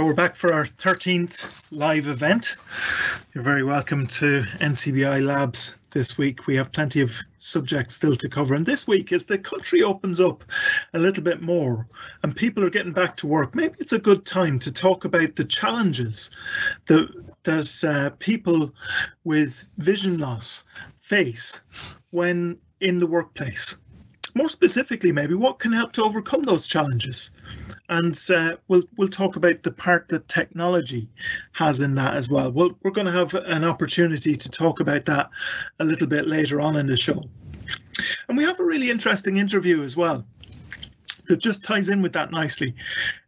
So we're back for our 13th live event. You're very welcome to NCBI Labs this week. We have plenty of subjects still to cover. And this week, as the country opens up a little bit more and people are getting back to work, maybe it's a good time to talk about the challenges that, that uh, people with vision loss face when in the workplace more specifically, maybe what can help to overcome those challenges, and uh, we'll we'll talk about the part that technology has in that as well. well we're going to have an opportunity to talk about that a little bit later on in the show, and we have a really interesting interview as well that just ties in with that nicely.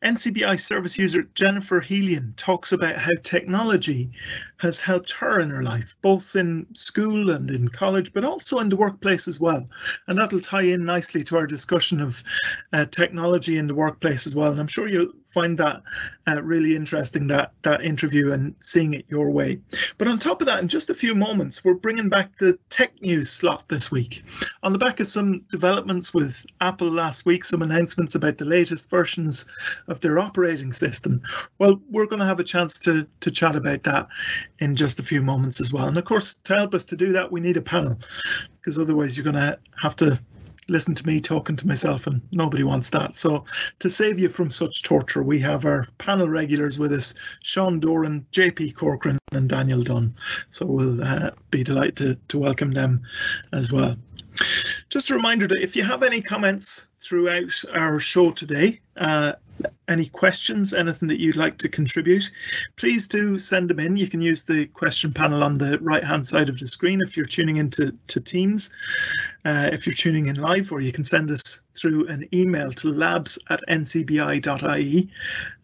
NCBI service user Jennifer Helian talks about how technology has helped her in her life, both in school and in college, but also in the workplace as well. And that'll tie in nicely to our discussion of uh, technology in the workplace as well. And I'm sure you'll find that uh, really interesting that that interview and seeing it your way. But on top of that, in just a few moments, we're bringing back the tech news slot this week. On the back of some developments with Apple last week, some announcements about the latest versions of their operating system. Well, we're going to have a chance to to chat about that in just a few moments as well. And of course, to help us to do that, we need a panel because otherwise you're going to have to listen to me talking to myself, and nobody wants that. So, to save you from such torture, we have our panel regulars with us Sean Doran, JP Corcoran, and Daniel Dunn. So, we'll uh, be delighted to, to welcome them as well. Just a reminder that if you have any comments throughout our show today, uh, any questions, anything that you'd like to contribute, please do send them in. You can use the question panel on the right hand side of the screen if you're tuning into to Teams, uh, if you're tuning in live, or you can send us through an email to labs at ncbi.ie.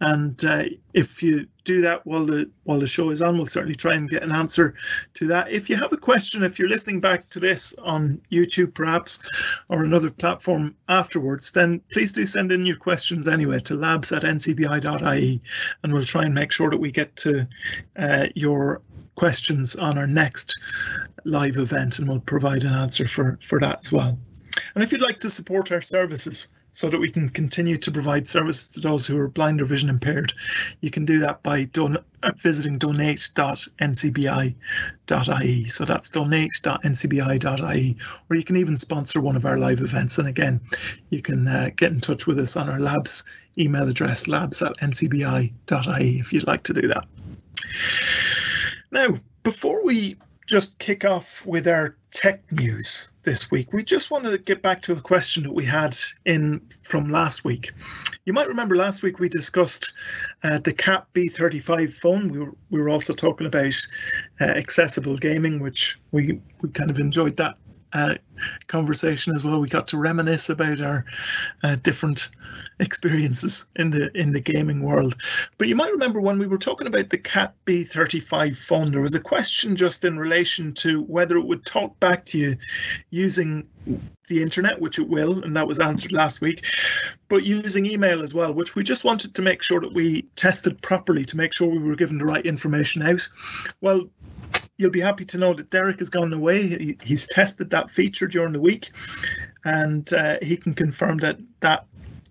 And uh, if you do that while the while the show is on, we'll certainly try and get an answer to that. If you have a question, if you're listening back to this on YouTube perhaps or another platform afterwards, then please do send in your questions anyway to labs at ncbi.ie and we'll try and make sure that we get to uh, your questions on our next live event and we'll provide an answer for, for that as well. And if you'd like to support our services so that we can continue to provide services to those who are blind or vision impaired, you can do that by don- uh, visiting donate.ncbi.ie. So that's donate.ncbi.ie, or you can even sponsor one of our live events. And again, you can uh, get in touch with us on our labs email address, labs at ncbi.ie, if you'd like to do that. Now, before we just kick off with our tech news this week, we just want to get back to a question that we had in from last week. You might remember last week we discussed uh, the Cat B35 phone. We were we were also talking about uh, accessible gaming, which we we kind of enjoyed that uh, conversation as well. We got to reminisce about our uh, different experiences in the in the gaming world. But you might remember when we were talking about the Cat B35 phone, there was a question just in relation to whether it would talk back to you using the internet, which it will, and that was answered last week, but using email as well, which we just wanted to make sure that we tested properly to make sure we were giving the right information out. Well, you'll be happy to know that Derek has gone away. He, he's tested that feature during the week, and uh, he can confirm that that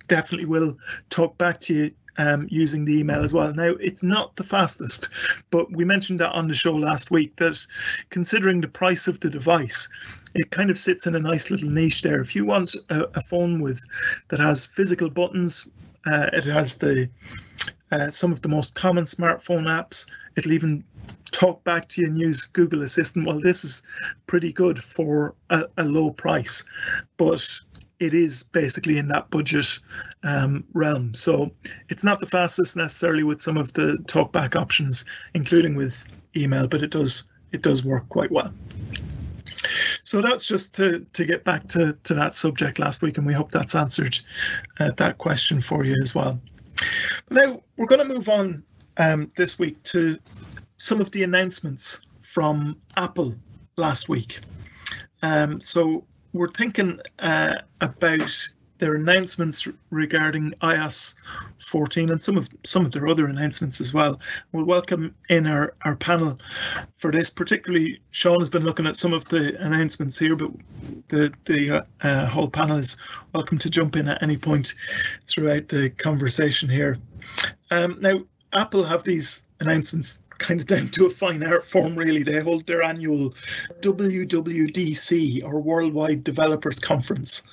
definitely will talk back to you um, using the email as well. Now, it's not the fastest, but we mentioned that on the show last week that considering the price of the device, it kind of sits in a nice little niche there. If you want a, a phone with that has physical buttons, uh, it has the uh, some of the most common smartphone apps. It'll even talk back to you and use Google Assistant. Well, this is pretty good for a, a low price, but it is basically in that budget um, realm. So it's not the fastest necessarily with some of the talkback options, including with email, but it does it does work quite well. So that's just to to get back to to that subject last week, and we hope that's answered uh, that question for you as well. Now we're going to move on um, this week to some of the announcements from Apple last week. Um, so we're thinking uh, about their announcements regarding iOS 14 and some of some of their other announcements as well. We'll welcome in our, our panel for this. Particularly, Sean has been looking at some of the announcements here, but the the uh, uh, whole panel is welcome to jump in at any point throughout the conversation here. Um, now, Apple have these announcements kind of down to a fine art form, really. They hold their annual WWDC or Worldwide Developers Conference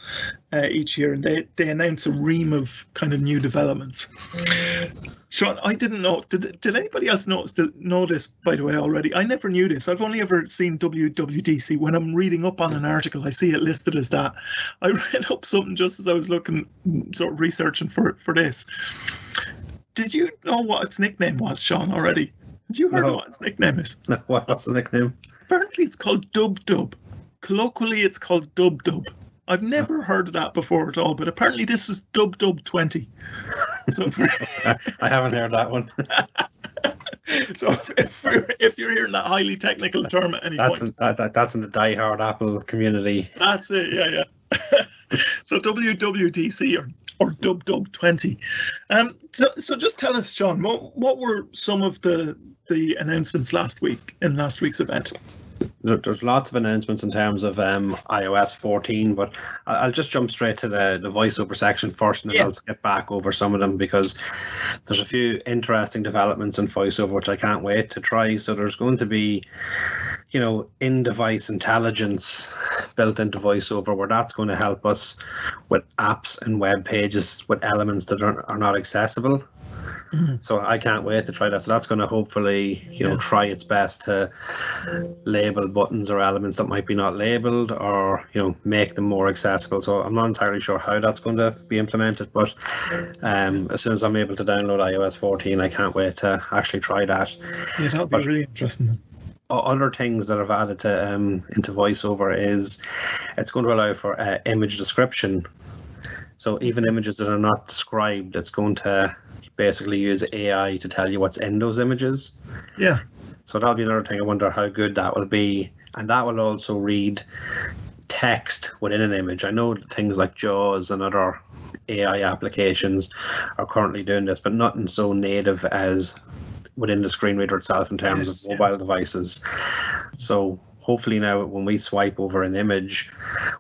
uh, each year, and they, they announce a ream of kind of new developments. Sean, I didn't know. Did, did anybody else notice, know this, by the way, already? I never knew this. I've only ever seen WWDC. When I'm reading up on an article, I see it listed as that. I read up something just as I was looking, sort of researching for, for this. Did you know what its nickname was, Sean, already? Did you heard no. what its nickname is? No, what's the nickname? Apparently, it's called Dub Dub. Colloquially, it's called Dub Dub. I've never heard of that before at all, but apparently this is Dub Dub 20. So I haven't heard that one. so if you're, if you're hearing that highly technical term at any that's point, in, that, that, that's in the die-hard Apple community. That's it. Yeah, yeah. so WWDC or or Dub Dub 20. Um, so, so just tell us, John, what, what were some of the the announcements last week in last week's event? There's lots of announcements in terms of um, iOS 14, but I'll just jump straight to the, the voiceover section first, and then yeah. I'll skip back over some of them because there's a few interesting developments in voiceover which I can't wait to try. So there's going to be, you know, in-device intelligence built into voiceover, where that's going to help us with apps and web pages with elements that are, are not accessible. Mm-hmm. So I can't wait to try that. So that's going to hopefully, you know, try its best to label buttons or elements that might be not labeled, or you know, make them more accessible. So I'm not entirely sure how that's going to be implemented, but um, as soon as I'm able to download iOS 14, I can't wait to actually try that. Yeah, that'll be really interesting other things that I've added to um, into VoiceOver is it's going to allow for uh, image description. So even images that are not described, it's going to basically use AI to tell you what's in those images. Yeah. So that'll be another thing. I wonder how good that will be, and that will also read text within an image. I know things like JAWS and other AI applications are currently doing this, but nothing so native as within the screen reader itself in terms yes, of mobile yeah. devices. So hopefully now when we swipe over an image,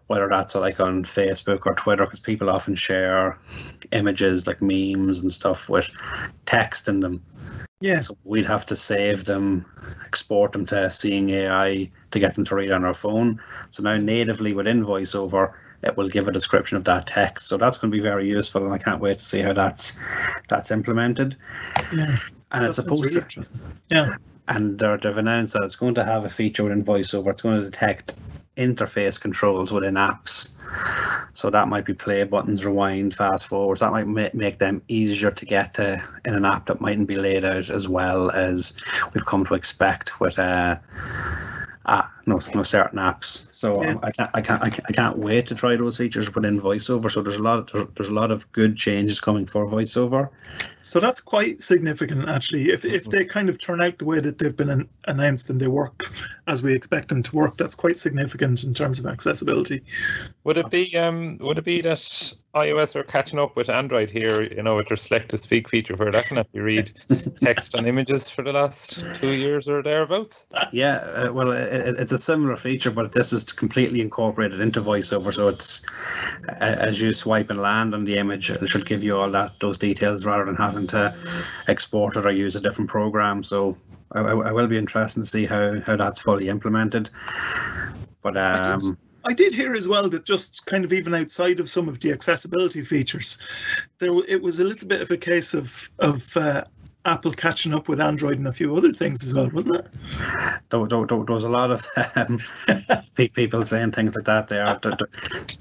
whether that's like on Facebook or Twitter, because people often share images like memes and stuff with text in them. Yeah. So we'd have to save them, export them to Seeing AI to get them to read on our phone. So now natively within VoiceOver, it will give a description of that text. So that's going to be very useful, and I can't wait to see how that's that's implemented. Yeah. And it's supposed really to. Yeah and they've announced that it's going to have a feature within VoiceOver. It's going to detect interface controls within apps. So that might be play buttons, rewind, fast forwards. That might make them easier to get to in an app that mightn't be laid out as well as we've come to expect with uh, no, no certain apps. So yeah. I can't, I can't, I can't, I can't wait to try those features within VoiceOver. So there's a lot, of, there's, there's a lot of good changes coming for VoiceOver. So that's quite significant, actually. If if they kind of turn out the way that they've been an, announced and they work as we expect them to work, that's quite significant in terms of accessibility. Would it be um? Would it be that iOS are catching up with Android here? You know, with their select to speak feature, where that can actually read text on images for the last two years or thereabouts. Yeah, uh, well, it, it's a similar feature, but this is completely incorporated into VoiceOver. So it's as you swipe and land on the image, it should give you all that those details rather than having to export it or use a different program. So I, I will be interested to see how how that's fully implemented. But um. I did hear as well that just kind of even outside of some of the accessibility features, there it was a little bit of a case of of uh, Apple catching up with Android and a few other things as well, wasn't it? There, there, there was a lot of um, people saying things like that. There,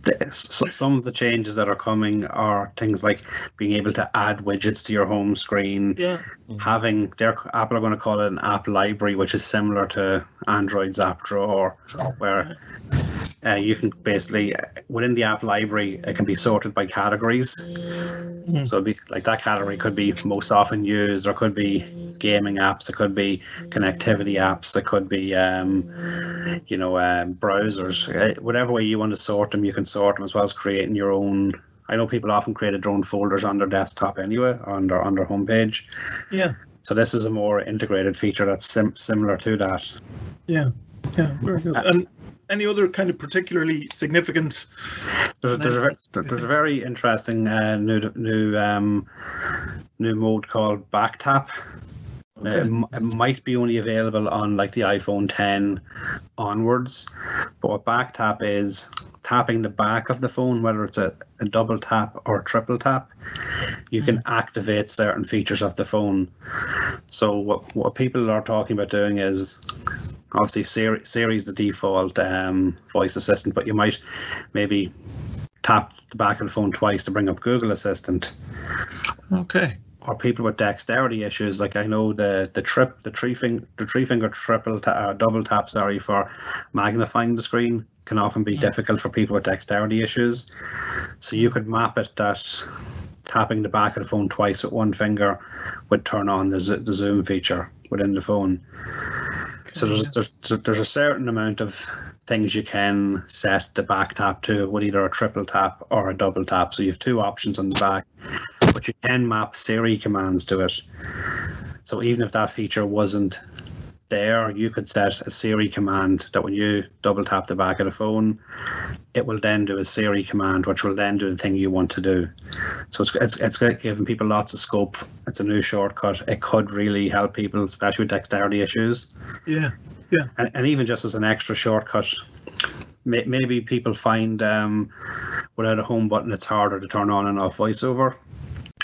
there, some of the changes that are coming are things like being able to add widgets to your home screen. Yeah. Having their Apple are going to call it an app library, which is similar to Android's app drawer, where uh, you can basically within the app library it can be sorted by categories. Mm-hmm. so be, like that category could be most often used or could be gaming apps it could be connectivity apps it could be um, you know um, browsers. Uh, whatever way you want to sort them you can sort them as well as creating your own. I know people often create their own folders on their desktop anyway on their on their homepage. Yeah. So this is a more integrated feature that's sim- similar to that. Yeah. Yeah very good. And any other kind of particularly significant? There's, a- there's, a, there's a very interesting uh, new new um, new mode called back tap. Uh, It, it might be only available on like the iPhone 10 onwards, but what back tap is tapping the back of the phone, whether it's a, a double tap or triple tap, you can activate certain features of the phone. So what what people are talking about doing is obviously Siri Siri's the default um, voice assistant, but you might maybe tap the back of the phone twice to bring up Google Assistant. Okay. Or people with dexterity issues, like I know the the trip, the three finger, the three finger triple ta- uh, double tap, sorry, for magnifying the screen can often be difficult for people with dexterity issues. So you could map it that tapping the back of the phone twice with one finger would turn on the, the zoom feature within the phone. So there's, there's there's a certain amount of things you can set the back tap to with either a triple tap or a double tap. So you have two options on the back, but you can map Siri commands to it. So even if that feature wasn't there, you could set a Siri command that when you double tap the back of the phone, it will then do a Siri command, which will then do the thing you want to do. So it's it's, it's giving people lots of scope. It's a new shortcut. It could really help people, especially with dexterity issues Yeah. and, and even just as an extra shortcut may, maybe people find um, without a home button it's harder to turn on and off voiceover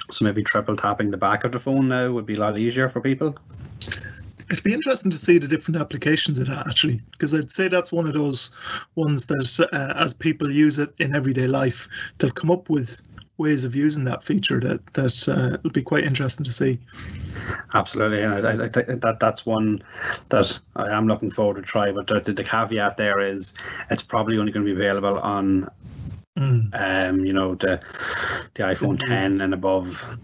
so maybe triple tapping the back of the phone now would be a lot easier for people It'd be interesting to see the different applications of that actually, because I'd say that's one of those ones that, uh, as people use it in everyday life, they'll come up with ways of using that feature that that uh, be quite interesting to see. absolutely and I, I think that that's one that i am looking forward to try but the, the caveat there is it's probably only going to be available on Mm. um, you know the the iphone The 10 and above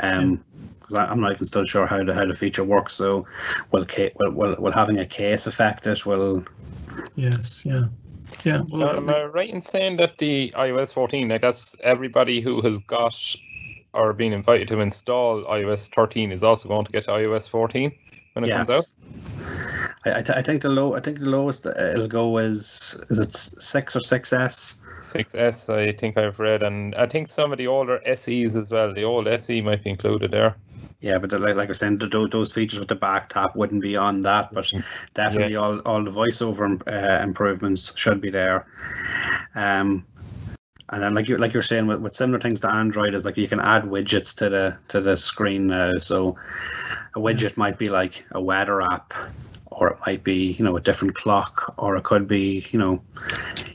um because I'm not even still sure how the how the feature works. So, will ca- will will, will having a case affect it? Will Yes. Yeah. Yeah. Well, Am I right in saying that the iOS 14, like that's everybody who has got or been invited to install iOS 13 is also going to get to iOS 14 when it comes out? I, I, th- I think the low. I think the lowest it'll go is is it six or six S. 6S, I think I've read, and I think some of the older SEs as well. The old SE might be included there. Yeah, but the, like like I was saying, the, those features with the back tap wouldn't be on that, but definitely all all the voiceover uh, improvements should be there. Um, and then like you like you're saying with, with similar things to Android is like you can add widgets to the to the screen now. So a widget might be like a weather app, or it might be you know a different clock, or it could be you know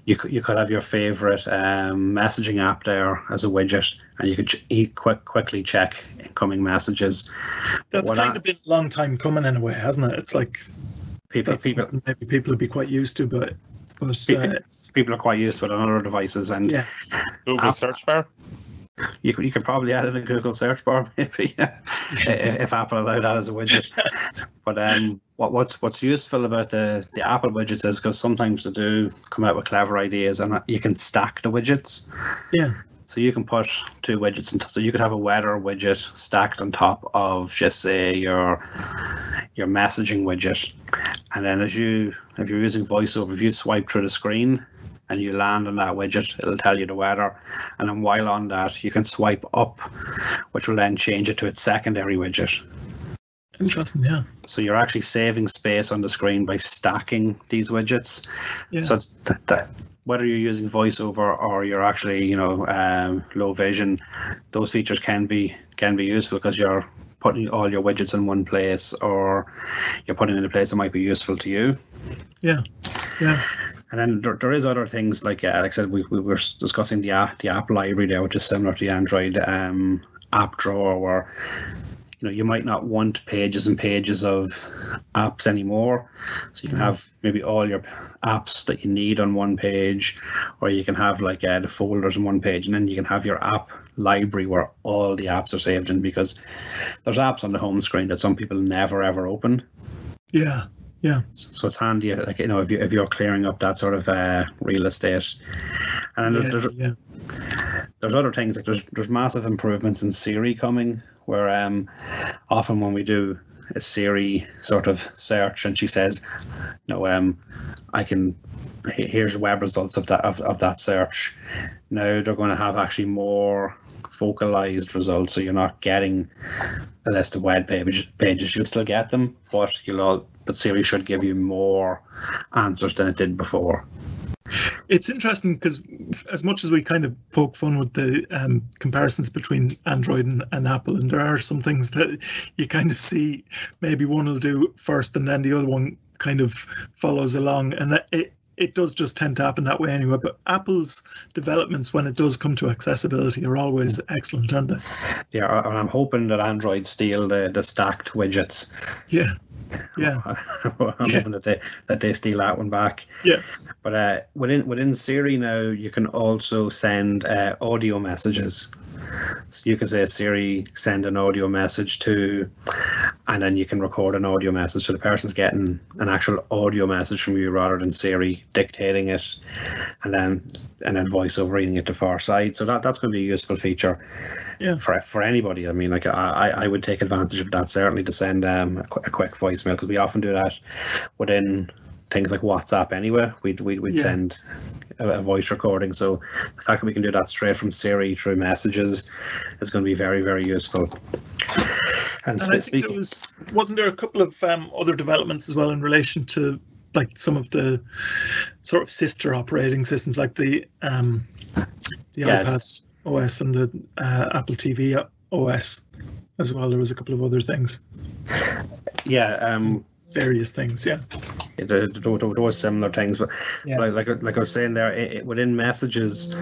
you could you could have your favorite um, messaging app there as a widget, and you could ch- e- quick quickly check incoming messages. that's kind I- of been a long time coming in a way, hasn't it? It's like People people maybe people would be quite used to, but but uh, People- it's people are quite used to it on other devices, and yeah. Google App- search bar. You you could probably add it in a Google search bar maybe if if Apple allowed that as a widget. But um, what what's what's useful about the the Apple widgets is because sometimes they do come out with clever ideas, and you can stack the widgets. Yeah. So you can put two widgets, in so you could have a weather widget stacked on top of just say your your messaging widget, and then as you if you're using VoiceOver, if you swipe through the screen and you land on that widget, it'll tell you the weather, and then while on that, you can swipe up, which will then change it to its secondary widget. Interesting. Yeah. So you're actually saving space on the screen by stacking these widgets. Yeah. So th- th- whether you're using voiceover or you're actually, you know, um, low vision, those features can be can be useful because you're putting all your widgets in one place, or you're putting in a place that might be useful to you. yeah. Yeah. And then there, there is other things like, uh, like I said, we, we were discussing the app, the app library there, which is similar to the Android um, app drawer, where you know you might not want pages and pages of apps anymore. So you can Mhm. have maybe all your apps that you need on one page, or you can have like uh, the folders on one page, and then you can have your app library where all the apps are saved in. Because there's apps on the home screen that some people never ever open. Yeah. Yeah. So it's handy, like you know, if you if you're clearing up that sort of uh, real estate, and then Yeah. there's yeah. there's other things like there's there's massive improvements in Siri coming, where um often when we do a Siri sort of search, and she says, "No, um, I can." Here's web results of that of, of that search. Now they're going to have actually more focalized results, so you're not getting a list of web pages. Pages you'll still get them, but you'll all, but Siri should give you more answers than it did before. It's interesting because as much as we kind of poke fun with the um, comparisons between Android and, and, Apple, and there are some things that you kind of see maybe one will do first and then the other one kind of follows along, and that it it does just tend to happen that way anyway. But Apple's developments, when it does come to accessibility, are always excellent, aren't they? Yeah, and I'm hoping that Android steal the the stacked widgets. Yeah. Yeah. I'm yeah. that they that they steal that one back. Yeah. But uh, within within Siri now, you can also send uh, audio messages. So you can say Siri, send an audio message to, and then you can record an audio message. So the person's getting an actual audio message from you rather than Siri dictating it, and then and then voiceover reading it to far side. So that that's going to be a useful feature. Yeah. For for anybody, I mean, like I I would take advantage of that certainly to send um a, qu- a quick voicemail because we often do that within things like WhatsApp anyway. We'd we'd, we'd yeah. send a, a, voice recording. So the fact that we can do that straight from Siri through messages is going to be very very useful. And, and I think there was wasn't there a couple of um, other developments as well in relation to like some of the sort of sister operating systems like the um, the yeah. iPad OS and the uh, Apple TV OS as well. There was a couple of other things. Yeah, um, various things. Yeah, there, there, similar things, but yeah. like, like, like I was saying there, it, it, within messages,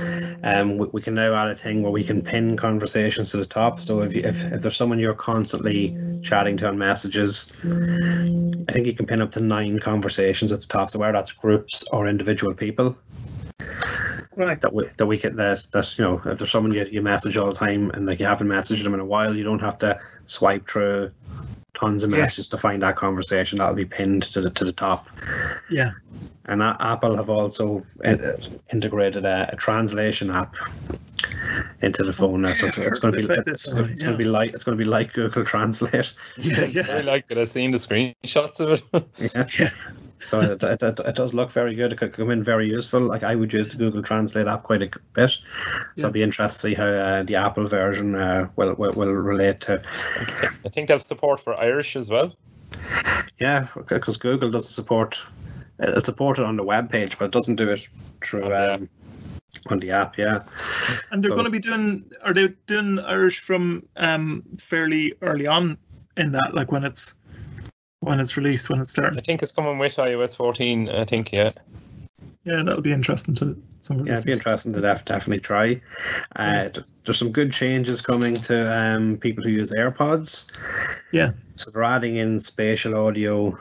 um, we, we, can now add a thing where we can pin conversations to the top. So if you, if if there's someone you're constantly chatting to on messages, I think you can pin up to nine conversations at the top. So whether that's groups or individual people. Right. That we that we get that that you know if there's someone you, you message all the time and like you haven't messaged them in a while, you don't have to swipe through tons of messages yes. to find that conversation. That'll be pinned to the to the top. Yeah. And Apple have also uh, integrated a, a translation app into the phone now, so it's, it's going to be it's, it's yeah. going to be like it's going to be like Google Translate. Yeah, yeah. I like it. I've seen the screenshots of it. yeah. yeah. So it, it, it, it, does look very good. It could come in very useful. Like I would use the Google Translate app quite a bit. So yeah. I'd be interested to see how uh, the Apple version uh, will, will, will relate to. I think they have support for Irish as well. Yeah, because Google doesn't support. It's supported on the web page, but it doesn't do it through. Um, on the app, yeah. And they're so, going to be doing. Are they doing Irish from um, fairly early on in that, like when it's when it's released, when it's starting. I think it's coming with iOS 14. I think, yeah. Yeah, that'll be interesting to some of Yeah, it'd be interesting to def- definitely try. Uh, yeah. There's some good changes coming to um, people who use AirPods. Yeah. So they're adding in spatial audio,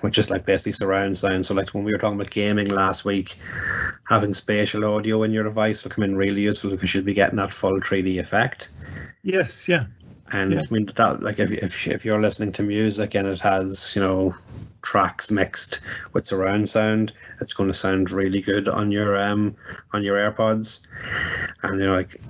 which is like basically surround sound. So like when we were talking about gaming last week, having spatial audio in your device will come in really useful because you'll be getting that full 3D effect. Yes, yeah. And yeah. I mean that like if, if if you're listening to music and it has you know tracks mixed with surround sound, it's going to sound really good on your um on your AirPods, and you know like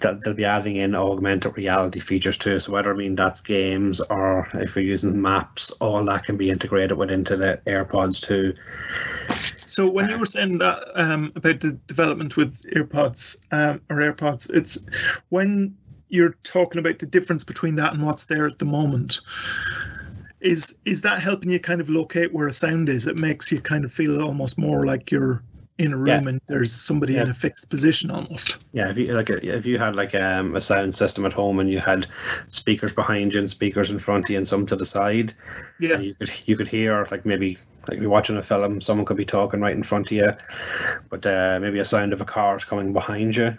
that they'll be adding in augmented reality features too. So whether I mean that's games or if you're using maps, all that can be integrated with into the AirPods too. So when you were saying that um, about the development with AirPods um, or AirPods, it's when you're talking about the difference between that and what's there at the moment is is that helping you kind of locate where a sound is it makes you kind of feel almost more like you're in a room yeah. and there's somebody yeah. in a fixed position almost yeah if you like if you had like um, a sound system at home and you had speakers behind you and speakers in front of you and some to the side yeah you could you could hear like maybe like you're watching a film someone could be talking right in front of you but uh, maybe a sound of a car is coming behind you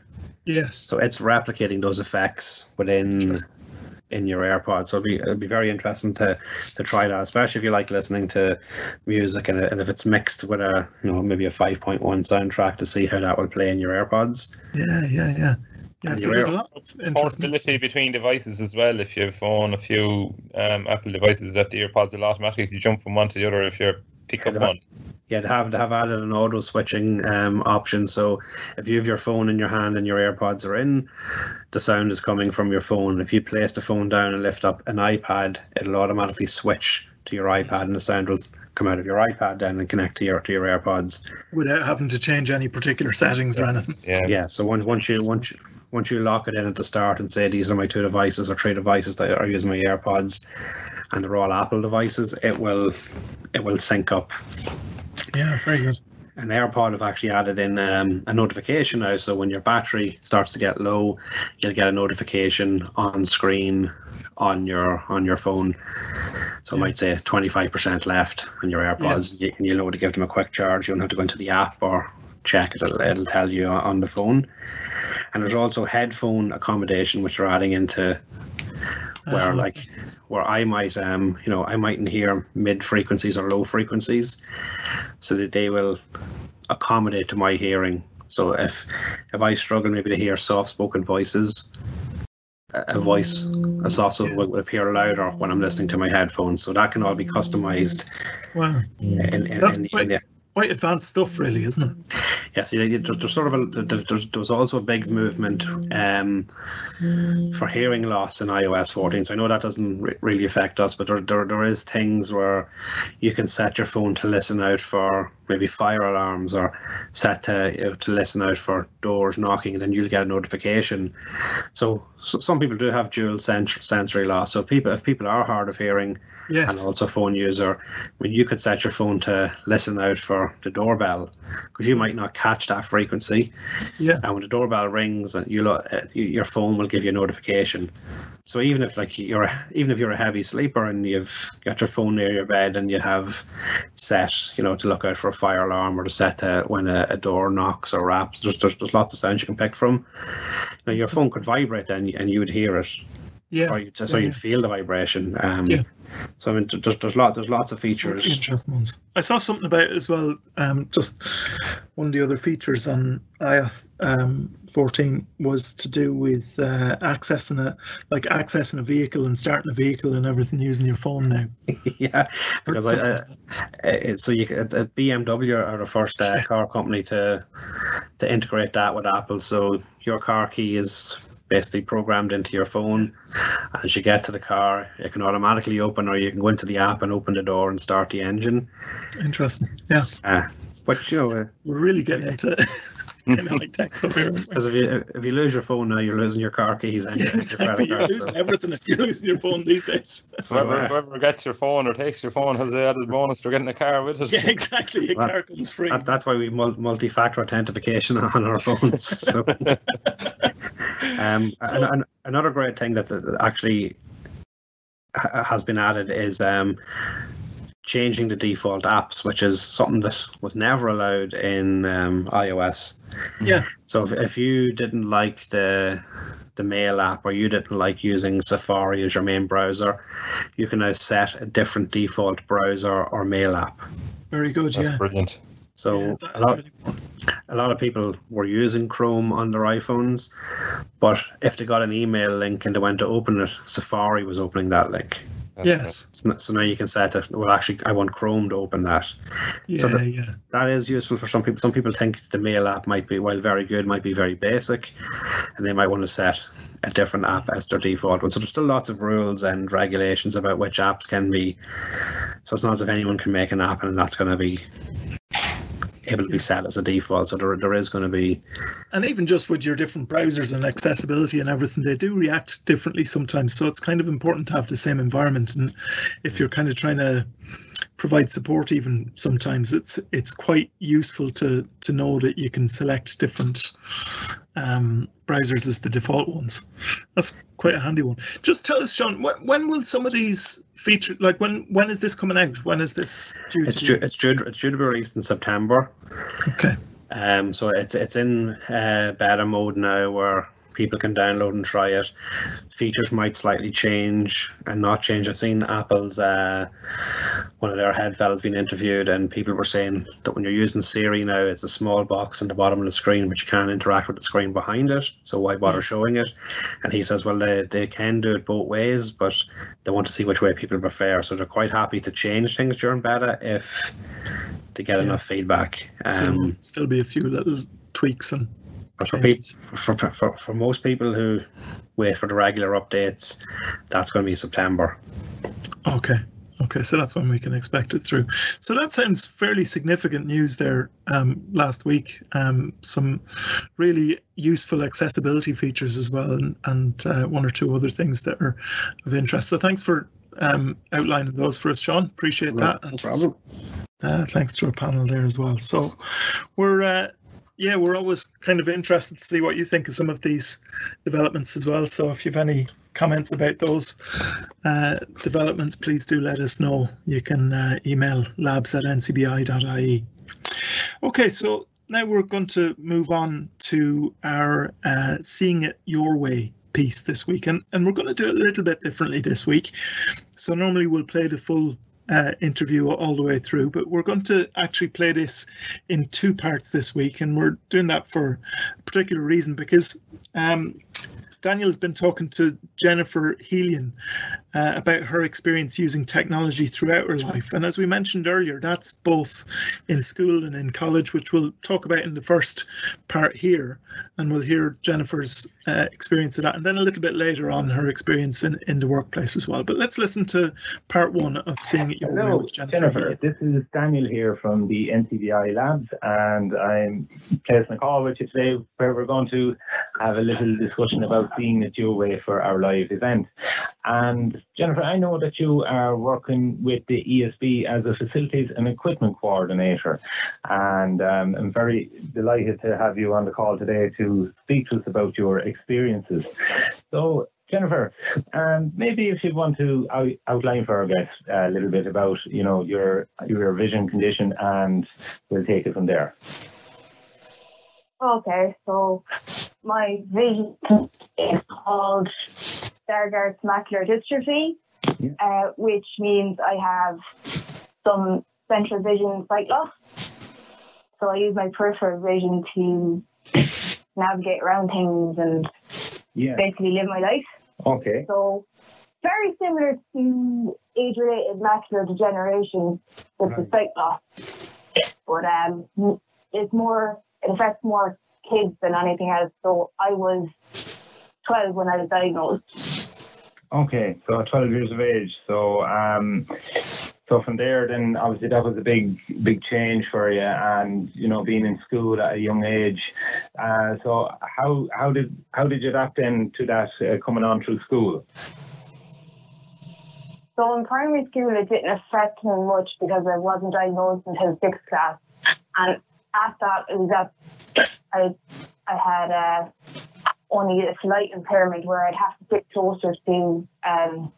Yes. So it's replicating those effects within in your AirPods. So it'll be it'll be very interesting to to try that, especially if you like listening to music and, and if it's mixed with a you know maybe a five point one soundtrack to see how that would play in your AirPods. Yeah, yeah, yeah. Yeah, so there's a lot of portability between devices as well. If you own a few um, Apple devices, that the AirPods will automatically jump from one to the other if you pick up one. Yeah, to have to have added an auto switching um, option. So if you have your phone in your hand and your AirPods are in, the sound is coming from your phone. If you place the phone down and lift up an iPad, it'll automatically switch to your iPad, and the sound will come out of your iPad then and connect to your to your AirPods. Without having to change any particular settings or anything. Yeah. Yeah. So once once you once you, once you lock it in at the start and say these are my two devices or three devices that are using my AirPods, and they're all Apple devices, it will it will sync up. Yeah, very good. And AirPod have actually added in um, a notification now. So when your battery starts to get low, you'll get a notification on screen on your on your phone. So it might say 25% left on your AirPods, Yes. and you'll know to give them a quick charge. You don't have to go into the app or check it. It'll, it'll tell you on the phone. And there's also headphone accommodation, which they're adding into where Um, like where I might um you know I mightn't hear mid frequencies or low frequencies, so that they will accommodate to my hearing. So if if I struggle maybe to hear soft spoken voices, a voice a soft spoken Yeah. will appear louder when I'm listening to my headphones. So that can all be customized Wow, in, in, That's in, quite- in the quite advanced stuff, really, isn't it? Yes, yeah, there's, there's sort of a there's, there's, also a big movement um, for hearing loss in iOS 14. So I know that doesn't re- really affect us, but there, there there is things where you can set your phone to listen out for maybe fire alarms or set to you know, to listen out for doors knocking, and then you'll get a notification. So, so some people do have dual sens- sensory loss. So people if people are hard of hearing Yes. and also phone user, I mean, you could set your phone to listen out for the doorbell because you might not catch that frequency. Yeah. And when the doorbell rings, and you lo- uh, your phone will give you a notification. So even if like you're a, even if you're a heavy sleeper and you've got your phone near your bed and you have set, you know, to look out for a fire alarm or to set to when a, a door knocks or raps, there's, there's there's lots of sounds you can pick from. Now your phone could vibrate then and you would hear it Yeah. or you so yeah, you'd feel the vibration. Um, Yeah. So I mean, there's there's lot there's lots of really features. interesting ones. I saw something about it as well. Um, just one of the other features on iOS um, 14 was to do with uh, accessing a like accessing a vehicle and starting a vehicle and everything using your phone now. yeah, because I, I. Uh, so you c- uh, BMW are the first uh, car company to to integrate that with Apple. So your car key is basically programmed into your phone. As you get to the car, it can automatically open, or you can go into the app and open the door and start the engine. Interesting. Yeah, Uh, but you know, uh, we're really getting into kind of like tech stuff here. because if you if you lose your phone now, you're losing your car keys and Yeah, your, your exactly. credit You're losing So. everything if you're losing your phone these days. Whoever, uh, whoever gets your phone or takes your phone has the added bonus for getting a car with it. yeah, exactly. A Well, car comes free. That, that's why we mul- multi-factor authentication on our phones. So. Um, So- an, an, another great thing that, that actually has been added is um, changing the default apps, which is something that was never allowed in um, iOS. Yeah. So if, if you didn't like the the mail app or you didn't like using Safari as your main browser, you can now set a different default browser or mail app. Very good. That's yeah. brilliant. So yeah, a lot, really a lot of people were using Chrome on their iPhones, but if they got an email link and they went to open it, Safari was opening that link. Yes. So, so now you can set it. Well, actually, I want Chrome to open that. Yeah, the- yeah. That is useful for some people. Some people think the mail app might be, while very good, might be very basic, and they might want to set a different app as their default one. So there's still lots of rules and regulations about which apps can be. So it's not as if anyone can make an app and that's going to be able to be set as a default. So there, there is going to be And even just with your different browsers and accessibility and everything, they do react differently sometimes. So it's kind of important to have the same environment. And if you're kind of trying to provide support, even sometimes it's it's quite useful to to know that you can select different um, browsers as the default ones. That's quite a handy one. Just tell us, Sean, when, when will some of these feature like when when is this coming out? When is this due it's due, it's due it's due to be released in September. Okay. Um, so it's it's in uh, beta mode now where people can download and try it. Features might slightly change and not change. I've seen Apple's uh, one of their head fellas being interviewed, and people were saying that when you're using Siri now, it's a small box in the bottom of the screen, but you can't interact with the screen behind it. So why bother showing it? And he says, well, they, they can do it both ways, but they want to see which way people prefer. So they're quite happy to change things during beta if they get Yeah. enough feedback. Um, still be a few little tweaks and but for, people, for, for, for most people who wait for the regular updates, that's going to be September. Okay. Okay, so that's when we can expect it through. So that sounds fairly significant news there um, last week. Um, some really useful accessibility features as well, and, and uh, one or two other things that are of interest. So thanks for um, outlining those for us, Sean. Appreciate that. No problem. Uh, thanks to our panel there as well. So we're uh, yeah, we're always kind of interested to see what you think of some of these developments as well. So if you've any comments about those uh, developments, please do let us know. You can uh, email labs at ncbi.ie. Okay, so now we're going to move on to our uh, Seeing It Your Way piece this week. And, and we're going to do it a little bit differently this week. So normally we'll play the full uh, interview all the way through, but we're going to actually play this in two parts this week. And we're doing that for a particular reason because um, Daniel's been talking to Jennifer Helian uh, about her experience using technology throughout her life. And as we mentioned earlier, that's both in school and in college, which we'll talk about in the first part here. And we'll hear Jennifer's uh, experience of that. And then a little bit later on, her experience in, in the workplace as well. But let's listen to part one of Seeing It Your Way with Jennifer. Jennifer. This is Daniel here from the NCBI Labs, and I'm placing a call with you today where we're going to have a little discussion about it your way for our live event. And Jennifer, I know that you are working with the ESB as a facilities and equipment coordinator, and um, I'm very delighted to have you on the call today to speak to us about your experiences. So, Jennifer, um, maybe if you want to out, outline for our guests a little bit about, you know, your your vision condition, and we'll take it from there. Okay, so my vision is called Stargardt macular dystrophy, Yeah. uh, which means I have some central vision sight loss. So I use my peripheral vision to navigate around things and Yeah. basically live my life. Okay. So very similar to age-related macular degeneration with the Right. sight loss, but um, it's more it affects more kids than anything else. So I was 12 when I was diagnosed. Okay. So 12 years of age. So um, so from there, then obviously that was a big big change for you, and you know being in school at a young age. Uh, so how how did how did you adapt then to that uh, coming on through school? So in primary school, it didn't affect me much because I wasn't diagnosed until sixth class, and at that it was that I I had uh, only a slight impairment where I'd have to sit closer to um,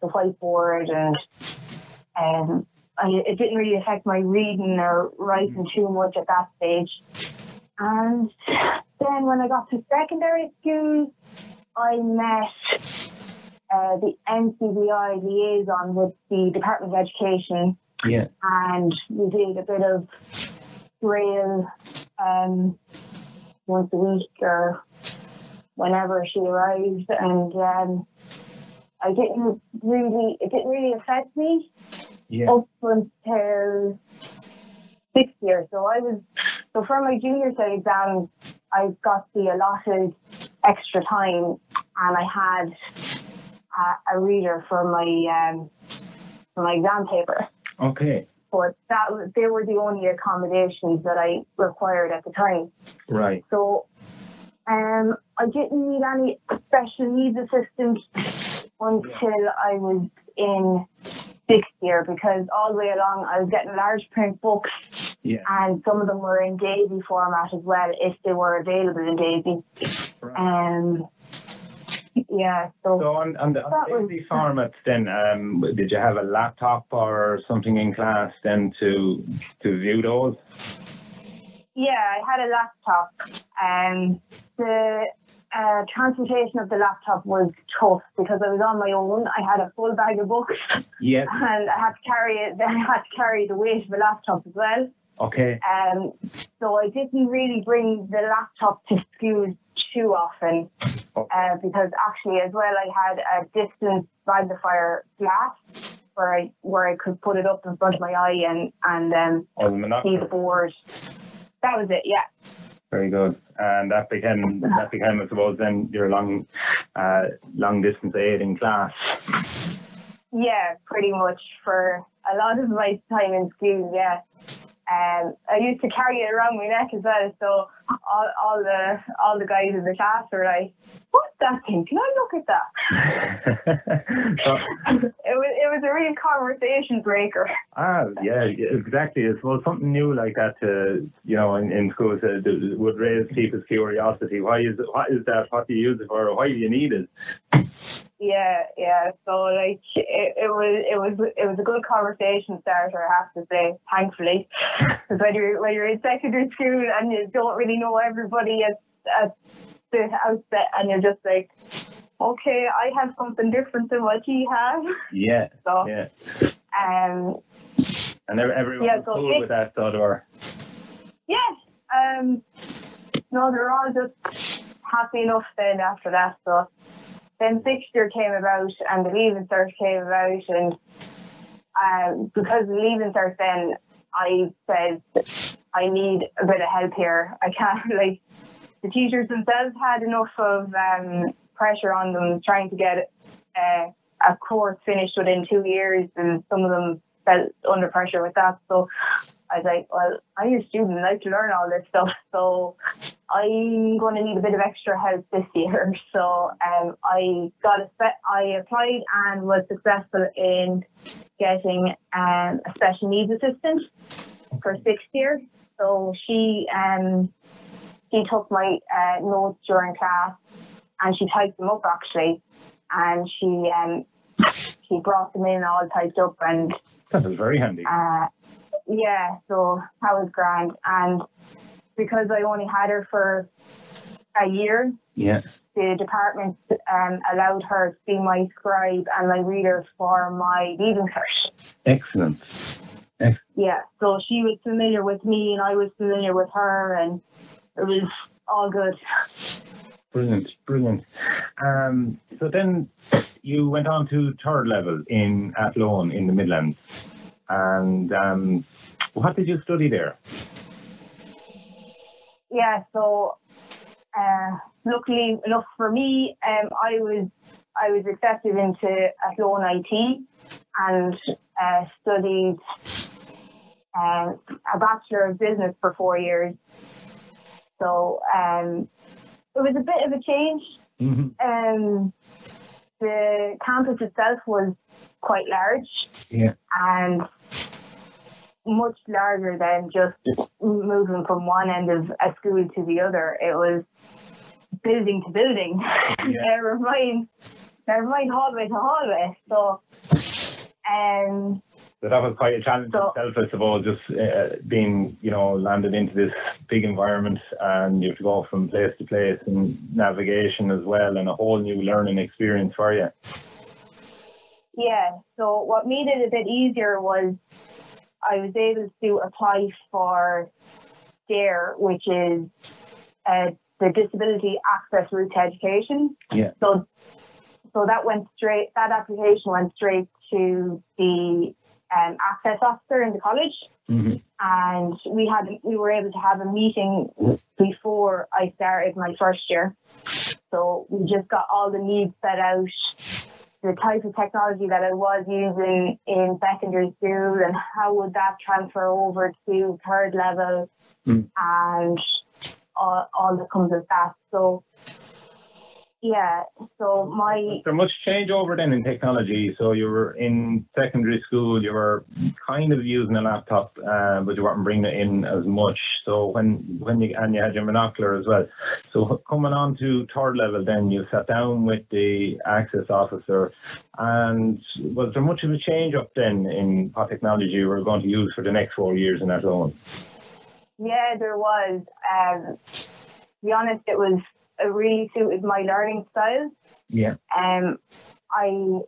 the whiteboard and um, I, it didn't really affect my reading or writing too much at that stage. And then when I got to secondary school, I met uh, the NCBI liaison with the Department of Education, Yeah. and we did a bit of braille um, once a week or whenever she arrived, and um, I didn't really, it didn't really affect me Yeah. up until sixth year. So I was, so for my Junior Cert exams, I got the allotted extra time, and I had a, a reader for my um, for my exam paper. Okay. But that they were the only accommodations that I required at the time. Right. So um, I didn't need any special needs assistance until I was in sixth year because all the way along I was getting large print books Yeah. and some of them were in Daisy format as well if they were available in Daisy. Right. Um, yeah, so So on, on the, was- formats then, um, did you have a laptop or something in class then to to view those? yeah, I had a laptop. and the uh, transportation of the laptop was tough because I was on my own. I had a full bag of books Yes. and I had to carry it. Then I had to carry the weight of the laptop as well. Okay. Um, so I didn't really bring the laptop to school too often uh, because actually as well I had a distance magnifier glass where I where I could put it up in front of my eye and and um, Oh, see the board. That was it. Yeah. Very good. And that became that became, I suppose, then your long, uh, long distance aid in class. Yeah, pretty much for a lot of my time in school. Yeah. Um, I used to carry it around my neck as well, so all, all the all the guys in the class were like, "What's that thing? Can I look at that?" so, It was it was a real conversation breaker. ah, yeah, exactly. I suppose something new like that, to, you know, in, in schools uh, would raise people's curiosity. Why is it, what is that? What do you use it for? Why do you need it? Yeah, yeah. So like it, it was it was it was a good conversation starter, I have to say, thankfully. Because when you're when you're in secondary school and you don't really know everybody at at the outset, and you're just like, okay, I have something different than what you have. Yeah, So yeah. um And ev- everyone Yeah, was so cool it- with that, were. yeah, um no, they're all just happy enough then after that. So then sixth year came about and the leaving cert came about and um, because the leaving cert then I said I need a bit of help here. I can't like the teachers themselves had enough of um, pressure on them trying to get uh, a course finished within two years and some of them felt under pressure with that. So I was like, well, I'm a student, I like to learn all this stuff, so I'm going to need a bit of extra help this year. So um, I got a spe- I applied and was successful in getting um, a special needs assistant for sixth year. So she um, she took my uh, notes during class and she typed them up actually, and she um, she brought them in all typed up and That was very handy. uh, yeah, so that was grand. And because I only had her for a year, Yeah. the department um, allowed her to be my scribe and my reader for my leaving cert. Excellent. Yeah, so she was familiar with me and I was familiar with her, and it was all good. Brilliant, brilliant. Um, so then you went on to third level in Athlone in the Midlands. And um, what did you study there? Yeah, so uh, luckily enough for me, um, I was I was accepted into Athlone IT and uh, studied um, a bachelor of business for four years. So um, it was a bit of a change. Mm-hmm. Um, the campus itself was quite large Yeah. and much larger than just moving from one end of a school to the other. It was building to building. Yeah. never mind, never mind hallway to hallway. So, um, So that was quite a challenge So- itself, I suppose, just uh, being, you know, landed into this big environment and you have to go from place to place and navigation as well and a whole new learning experience for you. yeah. So what made it a bit easier was I was able to apply for DARE, which is uh, the Disability Access Route to Education. Yeah. So, so that went straight. That application went straight to the um, access officer in the college, Mm-hmm. and we had we were able to have a meeting before I started my first year. So we just got all the needs set out, the type of technology that I was using in secondary school, and how would that transfer over to third level, Mm. and all, all that comes with that. So yeah, so my there much changeover then in technology? So you were in secondary school, you were kind of using a laptop, uh, but you weren't bringing it in as much. So when when you and you had your monocular as well. So coming on to third level, then you sat down with the access officer, and was there much of a change up then in what technology you were going to use for the next four years in that zone? Yeah, there was. Um, to be honest, it was really suited my learning style. Yeah. Um, I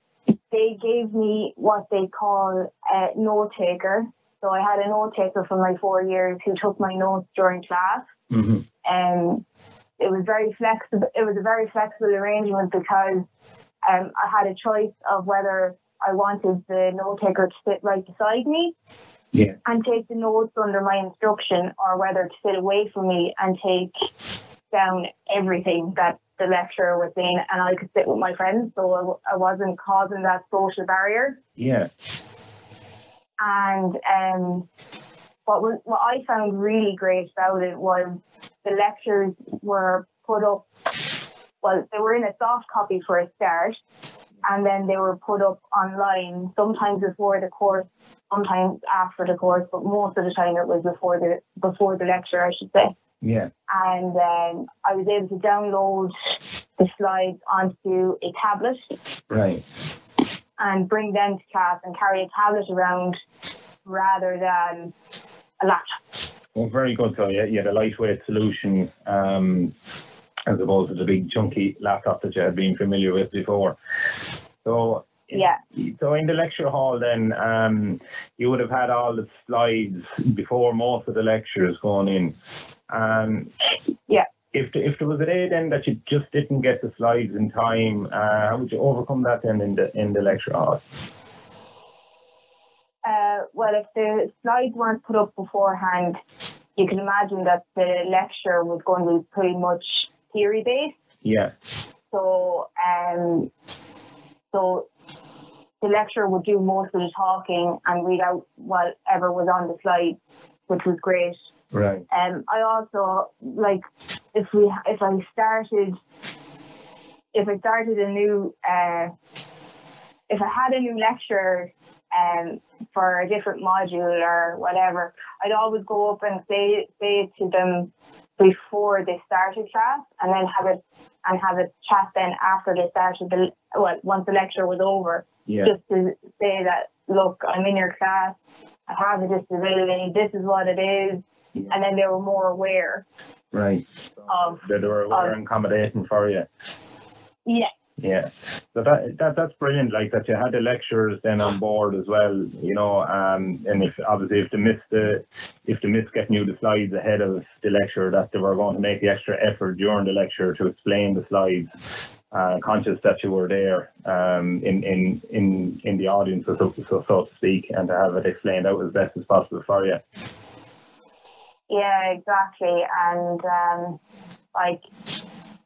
they gave me what they call a note taker. So I had a note taker for my four years who took my notes during class. Mm-hmm. Um, it was very flexible. It was a very flexible arrangement because um, I had a choice of whether I wanted the note taker to sit right beside me Yeah. and take the notes under my instruction, or whether to sit away from me and take down everything that the lecturer was saying, and I could sit with my friends, so I, w- I wasn't causing that social barrier. Yeah. And um, what was what I found really great about it was the lectures were put up. Well, they were in a soft copy for a start, and then they were put up online. Sometimes before the course, sometimes after the course, but most of the time it was before the before the lecture, I should say. Yeah. And um, I was able to download the slides onto a tablet Right. and bring them to class and carry a tablet around rather than a laptop. Well, very good. So yeah, you had a lightweight solution um, as opposed to the big chunky laptop that you had been familiar with before. So Yeah. So in the lecture hall, then um, you would have had all the slides before most of the lectures going in. Um, Yeah. If the, if there was a day then that you just didn't get the slides in time, uh, how would you overcome that then in the in the lecture hall? Uh, well, if the slides weren't put up beforehand, you can imagine that the lecture was going to be pretty much theory based. Yeah. So, um, so the lecturer would do most of the talking and read out whatever was on the slide, which was great. Right. Um, I also like if we if I started if I started a new uh, if I had a new lecture um, for a different module or whatever, I'd always go up and say say it to them before they started class, and then have it and have a chat then after they started the well once the lecture was over, Yeah. just to say that look, I'm in your class, I have a disability, this is what it is, and then they were more aware Right. of That they were aware of- and accommodating for you. yeah Yeah. So that, that that's brilliant. Like that you had the lecturers then on board as well, you know, um, and if obviously if they missed the if they missed getting you the slides ahead of the lecture, that they were going to make the extra effort during the lecture to explain the slides, uh, conscious that you were there um, in, in in in the audience, so, so so to speak, and to have it explained out as best as possible for you. Yeah exactly and um, like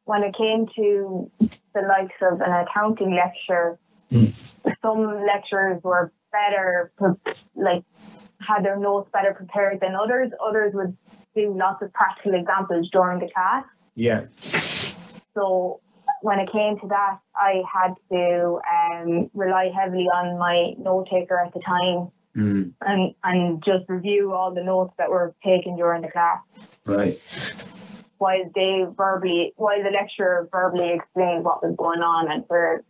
when it came to the likes of an accounting lecture Mm. some lecturers were better like had their notes better prepared than others others would do lots of practical examples during the class Yeah. So when it came to that, I had to um, rely heavily on my note taker at the time Mm. and, and just review all the notes that were taken during the class Right. while they verbally, while the lecturer verbally explained what was going on and where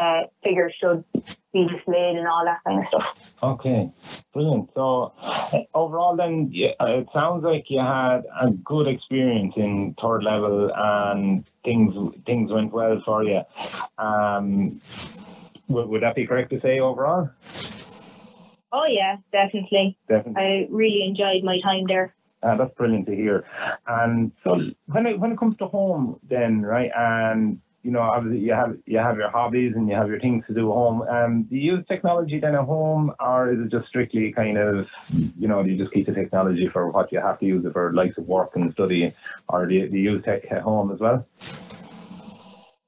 uh, figures should be displayed and all that kind of stuff. Okay, brilliant. So overall, then it sounds like you had a good experience in third level, and things things went well for you. Um, would, would that be correct to say overall? Oh yeah, definitely. Definitely. I really enjoyed my time there. Uh, that's brilliant to hear. And so when it when it comes to home, then right, and you know, obviously you have you have your hobbies and you have your things to do at home. Um, do you use technology then at home, or is it just strictly kind of, you know, do you just keep the technology for what you have to use it for, likes of work and study, or do you, do you use tech at home as well?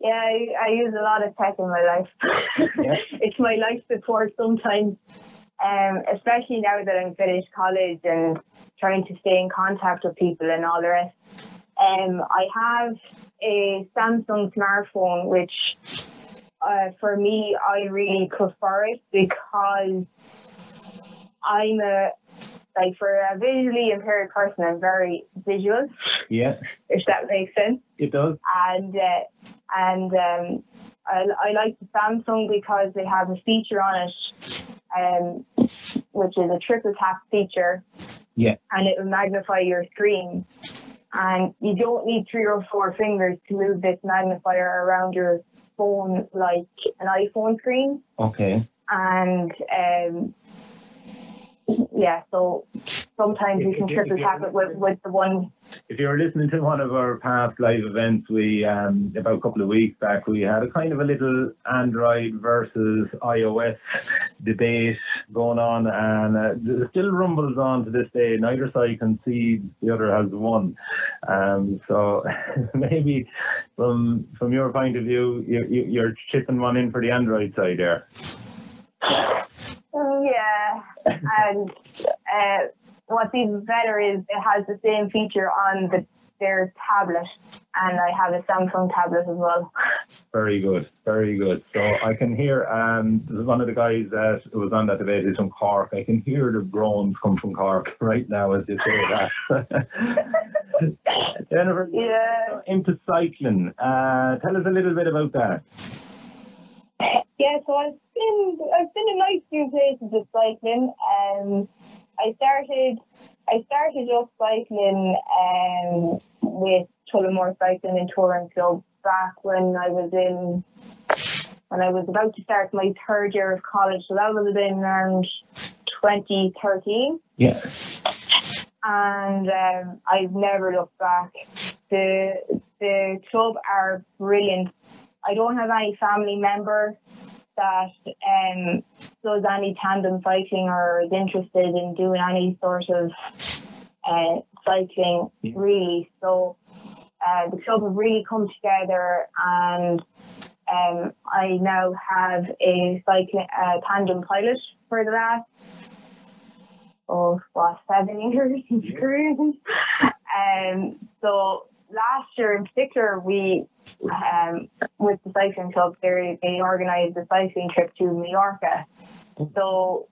Yeah, I, I use a lot of tech in my life. Yeah. it's my life support sometimes, um, especially now that I'm finished college and trying to stay in contact with people and all the rest. Um, I have a Samsung smartphone, which uh, for me, I really prefer it because I'm a like for a visually impaired person, I'm very visual, Yeah, if that makes sense it does. and uh, and um, I, I like the Samsung because they have a feature on it, um, which is a triple tap feature. Yeah. And it will magnify your screen. and you don't need three or four fingers to move this magnifier around your phone like an iPhone screen. Okay. And um, yeah, so sometimes can If you- triple if you- tap it with, with the one. If you were listening to one of our past live events, we um, about a couple of weeks back, we had a kind of a little Android versus iOS debate going on, and uh, there still rumbles on to this day. Neither side concedes the other has won. Um, so maybe from from your point of view, you, you, you're chipping one in for the Android side there. Yeah, and uh, what's even better is it has the same feature on the their tablet, and I have a Samsung tablet as well. Very good, very good. So I can hear, um, one of the guys that was on that debate is from Cork. I can hear the groans come from Cork right now as you say that. Jennifer, Yeah. into cycling. Uh, tell us a little bit about that. Yeah, so I've been I've been in nice few places with cycling. Um, I started I started off cycling um with Tullamore Cycling and Touring Club back when I was in when I was about to start my third year of college. So that would have been around 2013 Yeah. and um, I've never looked back. The the club are brilliant. I don't have any family member that um, does any tandem cycling or is interested in doing any sort of uh, cycling really. So uh, the club have really come together and um, I now have a cycling uh, tandem pilot for the last oh what seven years cruising. Um, so last year in particular, we um, with the cycling club, they they organised a cycling trip to Mallorca. So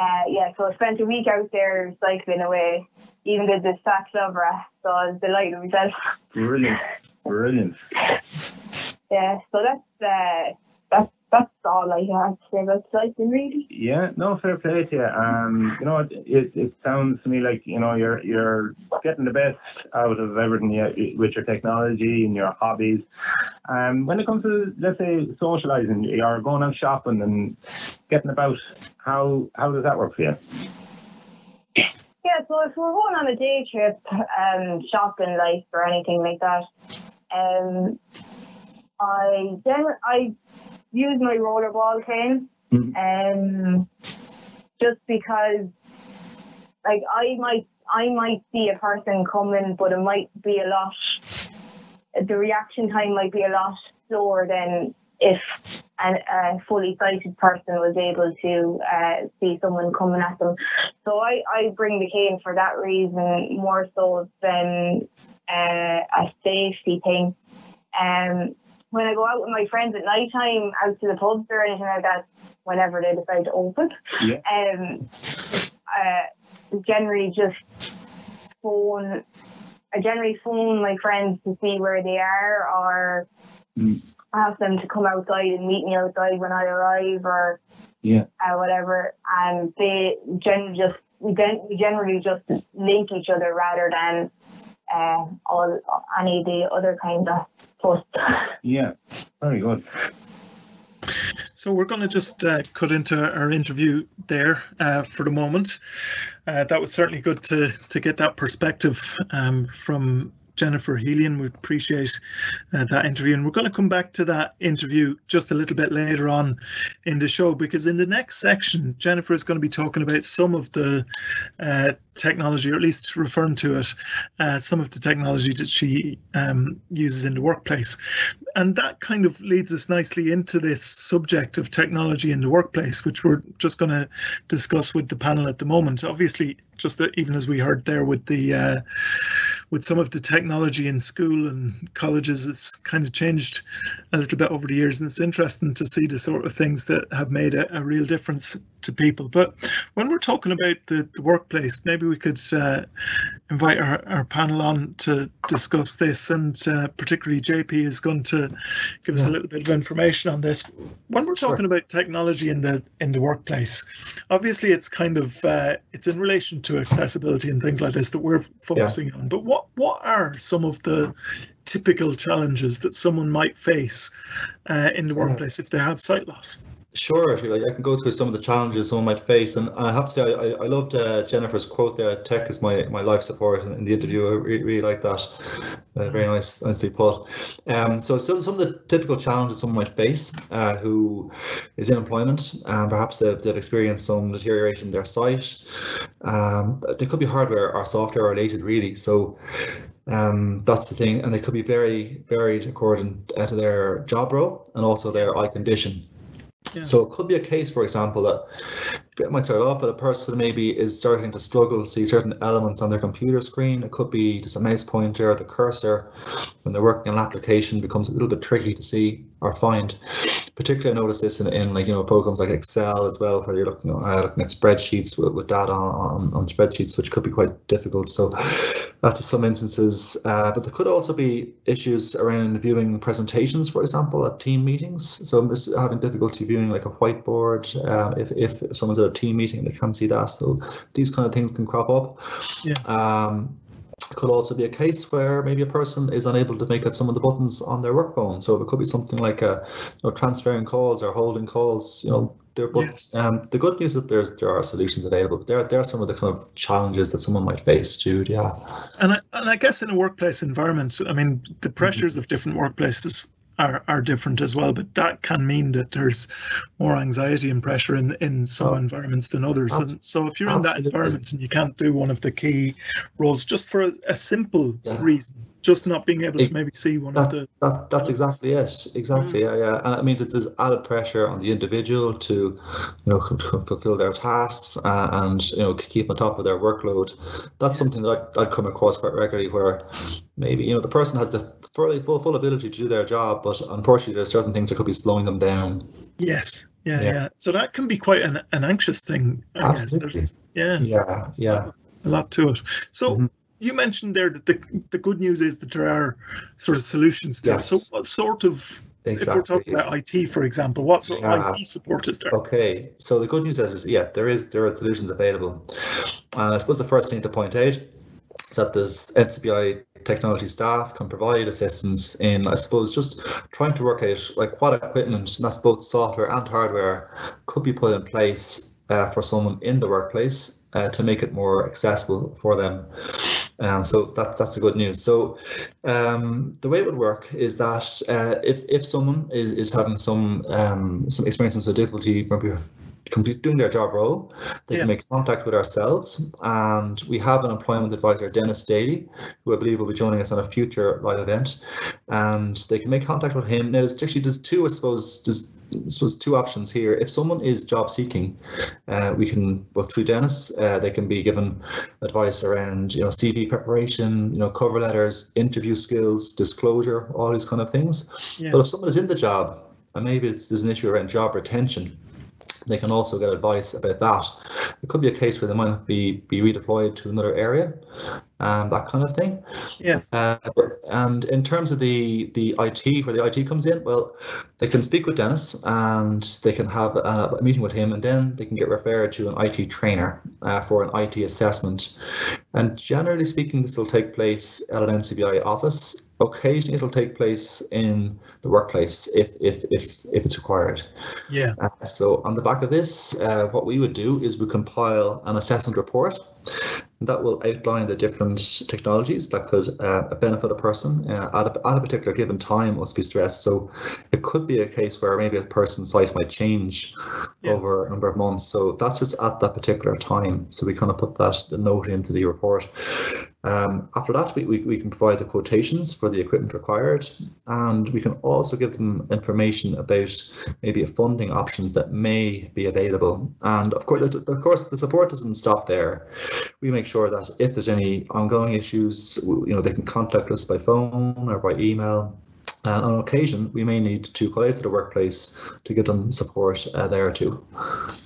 uh, yeah, so I spent a week out there cycling away. Even did the Sa Calobra, so I was delighted with myself. Brilliant. Brilliant. Yeah, so that's uh, that's that's all I have to say about cycling, really. Yeah, no, fair play to you. Um, you know, it, it, it sounds to me like you know you're you're getting the best out of everything you, with your technology and your hobbies. Um, when it comes to let's say socializing, you're going out shopping and getting about. How how does that work for you? Yeah, so if we're going on a day trip, um, shopping, like or anything like that, um, I then I use my rollerball cane, Mhm. um, just because, like I might I might see a person coming, but it might be a lot. The reaction time might be a lot slower than if an, a fully sighted person was able to uh, see someone coming at them. So I, I bring the cane for that reason more so than uh, a safety thing. Um, when I go out with my friends at night time, out to the pubs or anything like that, whenever they decide to open, Yeah. um, uh, generally just phone. I generally phone my friends to see where they are, or Mm. ask them to come outside and meet me outside when I arrive, or Yeah. uh, whatever. And they generally just we, gen- we generally just link each other rather than uh, all any of the other kind of posts. Yeah. Very good. So we're going to just uh, cut into our interview there uh, for the moment. Uh, that was certainly good to to get that perspective um, from Jennifer Helian. We appreciate uh, that interview, and we're going to come back to that interview just a little bit later on in the show because in the next section, Jennifer is going to be talking about some of the uh, technology, or at least referring to it, uh, some of the technology that she um, uses in the workplace and that kind of leads us nicely into this subject of technology in the workplace, which we're just going to discuss with the panel at the moment. Obviously, just even as we heard there with the uh, with some of the technology in school and colleges, it's kind of changed a little bit over the years, and it's interesting to see the sort of things that have made a, a real difference to people. But when we're talking about the, the workplace, maybe we could uh, invite our, our panel on to discuss this, and uh, particularly JP is going to give us a little bit of information on this. When we're talking about technology in the in the workplace, obviously it's kind of uh, it's in relation to accessibility and things like this that we're focusing on. But what what what are some of the typical challenges that someone might face uh, in the workplace if they have sight loss? Sure, like I can go through some of the challenges someone might face, and I have to say I, I loved uh, Jennifer's quote there. Tech is my, my life support in the interview. I really, really like that. Uh, very nice, nicely put. Um, so some some of the typical challenges someone might face uh, who is in employment, and perhaps they've, they've experienced some deterioration in their sight. Um, they could be hardware or software related, really. So um, that's the thing, and they could be very varied according uh, to their job role and also their eye condition. Yeah. So it could be a case, for example, that it might start off that a person maybe is starting to struggle to see certain elements on their computer screen. It could be just a mouse pointer, the cursor. When they're working on an application, becomes a little bit tricky to see or find. Particularly, I noticed this in, in like you know programs like Excel as well, where you're looking uh, looking at spreadsheets with, with data on, on spreadsheets, which could be quite difficult. So that's in some instances. Uh, but there could also be issues around viewing presentations, for example, at team meetings. So I'm just having difficulty viewing like a whiteboard uh, if if someone's a team meeting they can't see that. So these kind of things can crop up. Yeah. Um, could also be a case where maybe a person is unable to make out some of the buttons on their work phone. So it could be something like a, you know, transferring calls or holding calls. You know, there. But Yes. um, the good news is that there's there are solutions available. But there there are some of the kind of challenges that someone might face, Jude. Yeah. And I, and I guess in a workplace environment, I mean, the pressures of different workplaces are, are different as well, but that can mean that there's more anxiety and pressure in, in some Oh. environments than others. And so if you're in that environment and you can't do one of the key roles just for a, a simple Yeah. reason, just not being able to maybe see one of the That that's exactly it. Exactly. Yeah, yeah. And it means that there's added pressure on the individual to, you know, fulfill their tasks uh, and you know keep on top of their workload. That's something that I, I'd come across quite regularly, where maybe you know the person has the fairly full full ability to do their job, but unfortunately there's certain things that could be slowing them down. yes. Yeah, yeah, Yeah. So that can be quite an, an anxious thing. I. Absolutely. Yeah. Yeah, yeah. a lot to it. So Mhm. You mentioned there that the the good news is that there are sort of solutions to. Yes. So what sort of if we're talking about IT, for example, what sort Yeah. of IT support is there? Okay, so the good news is, is yeah, there is there are solutions available. And I suppose the first thing to point out is that there's NCBI technology staff can provide assistance in, I suppose, just trying to work out like what equipment, and that's both software and hardware, could be put in place uh, for someone in the workplace uh, to make it more accessible for them. Um, so that, that's a good news. So um, the way it would work is that uh, if, if someone is, is having some um, some experiencing some difficulty maybe complete doing their job role, they Yeah. can make contact with ourselves and we have an employment advisor, Dennis Daly, who I believe will be joining us on a future live event. And they can make contact with him. Now there's actually there's two, I suppose, there's suppose two options here. If someone is job seeking, uh, we can well through Dennis, uh, they can be given advice around you know CV preparation, you know cover letters, interview skills, disclosure, all these kind of things. Yeah. But if someone is in the job and maybe it's, there's an issue around job retention, they can also get advice about that. It could be a case where they might be be redeployed to another area, um, that kind of thing. Yes. Uh, and in terms of the the IT, where the IT comes in, well, they can speak with Dennis and they can have a, a meeting with him, and then they can get referred to an IT trainer uh, for an IT assessment. And generally speaking, this will take place at an NCBI office. Occasionally, it'll take place in the workplace if if if if it's required. Yeah. Uh, so on the back of this, uh, what we would do is we compile an assessment report that will outline the different technologies that could uh, benefit a person uh, at, a, at a particular given time must be stressed. So it could be a case where maybe a person's life might change Yes. over a number of months. So that's just at that particular time. So we kind of put that the note into the report. Um, after that, we, we, we can provide the quotations for the equipment required, and we can also give them information about maybe funding options that may be available. And of course, of course, the support doesn't stop there. We make sure that if there's any ongoing issues, you know, they can contact us by phone or by email. And on occasion, we may need to call out to the workplace to give them support uh, there too.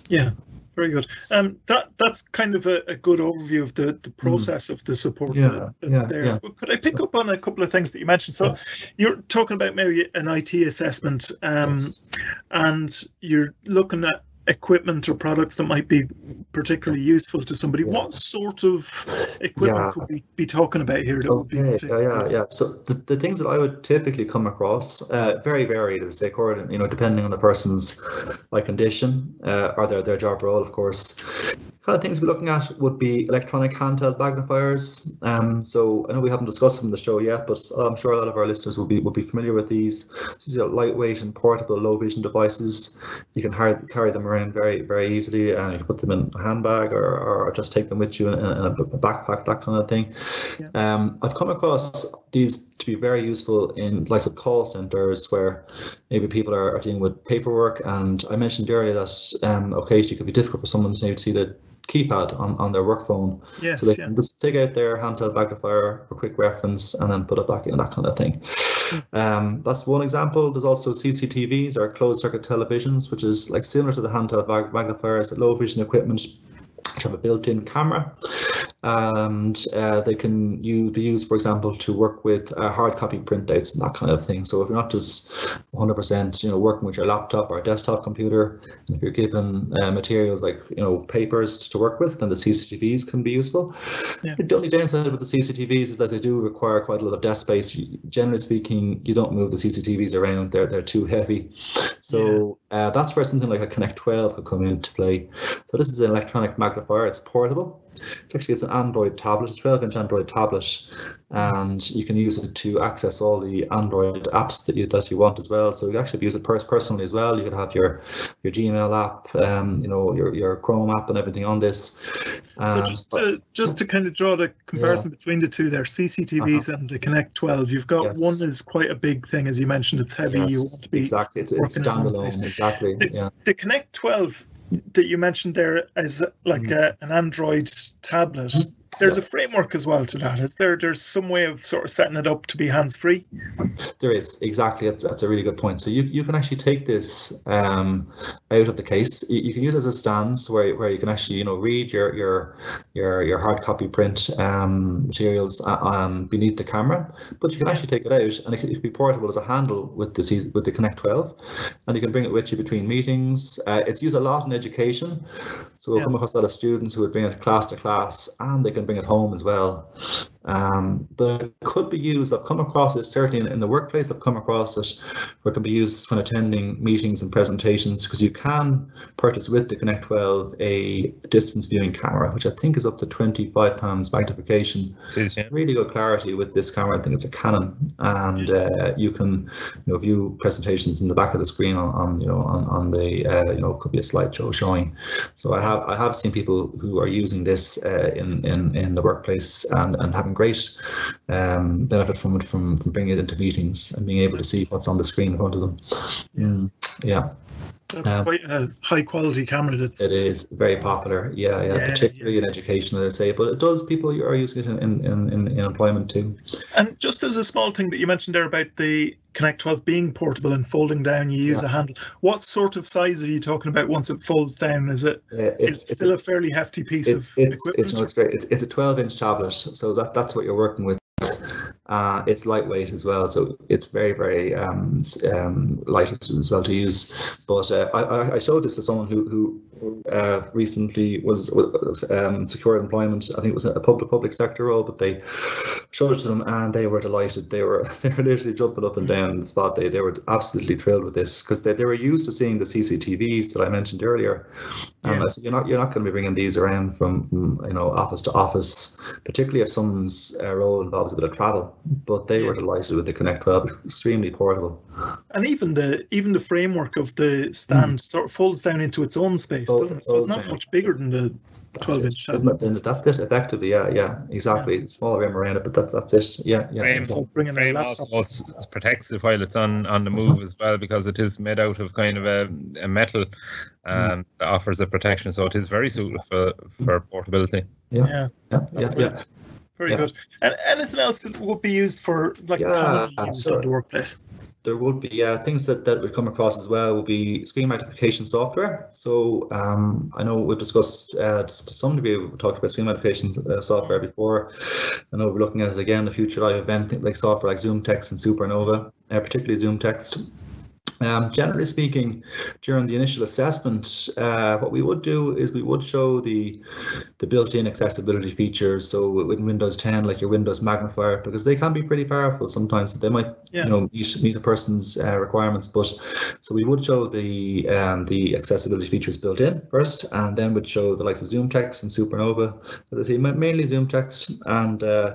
Yeah. Very good. Um, that that's kind of a, a good overview of the, the process of the support Hmm. Yeah, that, that's yeah, there. yeah. But Could I pick up on a couple of things that you mentioned? So Yes. you're talking about maybe an IT assessment, um, Yes. and you're looking at equipment or products that might be particularly useful to somebody. Yeah. What sort of equipment Yeah. could we be talking about here that would be Okay, yeah, yeah, yeah. So the, the things that I would typically come across, uh, very varied, as they it, you know, depending on the person's like condition uh, or their, their job role, of course. Kind of things we're looking at would be electronic handheld magnifiers. Um, so I know we haven't discussed them in the show yet, but I'm sure a lot of our listeners will be will be familiar with these. These are lightweight and portable low vision devices. You can hard, carry them around very very easily, and you can put them in a handbag or, or just take them with you in, in a backpack, that kind of thing. Um, I've come across these to be very useful in like of call centers where maybe people are, are dealing with paperwork. And I mentioned earlier that um, occasionally it could be difficult for someone to maybe see the keypad on, on their work phone. Yes, So they yeah. can just take out their handheld magnifier for quick reference and then put it back in, that kind of thing. Um, that's one example. There's also CCTVs or closed circuit televisions, which is like similar to the handheld mag- magnifiers, low vision equipment which have a built-in camera and uh, they can use, be used, for example, to work with uh, hard copy printouts and that kind of thing. So if you're not just 100%, you know, working with your laptop or desktop computer, and if you're given uh, materials like, you know, papers to work with, then the CCTVs can be useful. Yeah. The only downside with the CCTVs is that they do require quite a lot of desk space. Generally speaking, you don't move the CCTVs around; they're they're too heavy. So uh, that's where something like a Connect 12 could come into play. So this is an electronic magnifier. It's portable. It's actually it's an Android tablet, a 12-inch Android tablet, and you can use it to access all the Android apps that you that you want as well. So you can actually use it pers- personally as well. You could have your your Gmail app, um, you know, your your Chrome app, and everything on this. So Um, just to just to kind of draw the comparison between the two there, CCTVs and the Connect 12, you've got Uh-huh. Yes. one is quite a big thing, as you mentioned. It's heavy. you want to be exactly. It's, it's working in one place. standalone. Exactly. The- Yeah. the Connect 12 that you mentioned there as like Mm-hmm. a, an Android tablet. There's a framework as well to that. Is there? There's some way of sort of setting it up to be hands free. There is exactly. That's, that's a really good point. So you, you can actually take this um, out of the case. You, you can use it as a stand where, where you can actually you know read your your your your hard copy print um, materials uh, um, beneath the camera, but you can actually take it out and it can, it can be portable as a handle with the with the Connect 12, and you can bring it with you between meetings. Uh, it's used a lot in education, so we'll Yeah. come across a lot of students who would bring it class to class, and they can bring it home as well. Um, but it could be used. I've come across it certainly in, in the workplace. I've come across it where it can be used when attending meetings and presentations because you can purchase with the Connect 12 a distance viewing camera, which I think is up to 25 pounds magnification. Is, yeah. Really good clarity with this camera. I think it's a Canon, and uh, you can you know view presentations in the back of the screen on, on you know on, on the uh, you know it could be a slideshow showing. So I have I have seen people who are using this uh, in, in in the workplace and and having great um, benefit from it from from bringing it into meetings and being able to see what's on the screen in front of them. Mm, yeah, That's Um, quite a high quality camera. That's it is very popular. Yeah, yeah, Yeah, particularly in education, as I say, but it does people are using it in in, in, in employment too. And just as a small thing that you mentioned there about the Connect 12 being portable and folding down, you use Yeah. a handle. What sort of size are you talking about once it folds down? Is it? Uh, It's, still a fairly hefty piece it's, of it's, equipment. it's, no, it's great. It's, it's a 12 inch tablet, so that, that's what you're working with. Uh, it's lightweight as well, so it's very, very um, um, light as well to use. But uh, I- I, showed this to someone who, who uh, recently was um, secured employment. I think it was a public public sector role, but they showed it to them and they were delighted. They were they were literally jumping up and down on the spot. They they were absolutely thrilled with this because they, they were used to seeing the CCTVs that I mentioned earlier. And Yeah. I said, you're not you're not going to be bringing these around from, from you know office to office, particularly if someone's uh, role involves a bit of travel. But they were delighted with the Connect 12, It's extremely portable. And even the even the framework of the stand sort of folds down into its own space, Folds- doesn't it? So it's not much bigger than the 12 it. inch Then tablet. That's it, effectively. Yeah, yeah, exactly. Smaller rim around it, but that, that's it. Yeah, yeah. Frame. So bringing a Frame laptop. also s- protects it while it's on, on the move as well because it is made out of kind of a, a metal um, that offers a protection. So it is very suitable for, for portability. Yeah, yeah, that's yeah, yeah. Very Yeah. good. And anything else that would be used for like Yeah, commonly used so- in the workplace? There would be uh, things that, that would come across as well would be screen magnification software. So um, I know we've discussed uh, to some degree we've talked about screen magnification uh, software before. I know we're looking at it again, the future live event like software like Zoom Text and Supernova, uh, particularly Zoom Text. Um, generally speaking, during the initial assessment, uh, what we would do is we would show the the built-in accessibility features. So with Windows 10, like your Windows magnifier, because they can be pretty powerful sometimes. They might, Yeah. you know, meet, meet a person's uh, requirements. But so we would show the um, the accessibility features built in first, and then would show the likes of Zoom Text and Supernova. As I say, mainly Zoom Text, and uh,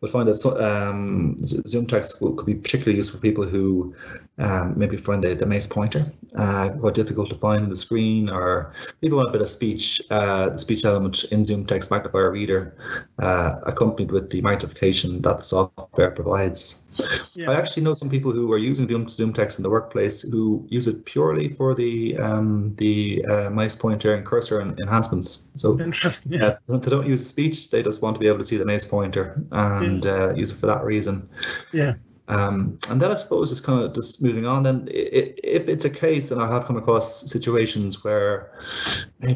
we'll find that so, um, Zoom Text could be particularly useful for people who um, maybe find the, the mouse pointer uh, quite difficult to find on the screen, or maybe want a bit of speech, uh, speech element in Zoom Text Magnifier Reader, uh, accompanied with the magnification that the software provides. Yeah. I actually know some people who are using Zoom, Zoom Text in the workplace who use it purely for the um, the uh, mouse pointer and cursor en- enhancements. So Interesting. Yeah. they don't use speech; they just want to be able to see the mouse pointer and uh, use it for that reason. Yeah. Um, and then I suppose it's kind of just moving on. Then, i- i- if it's a case, and I have come across situations where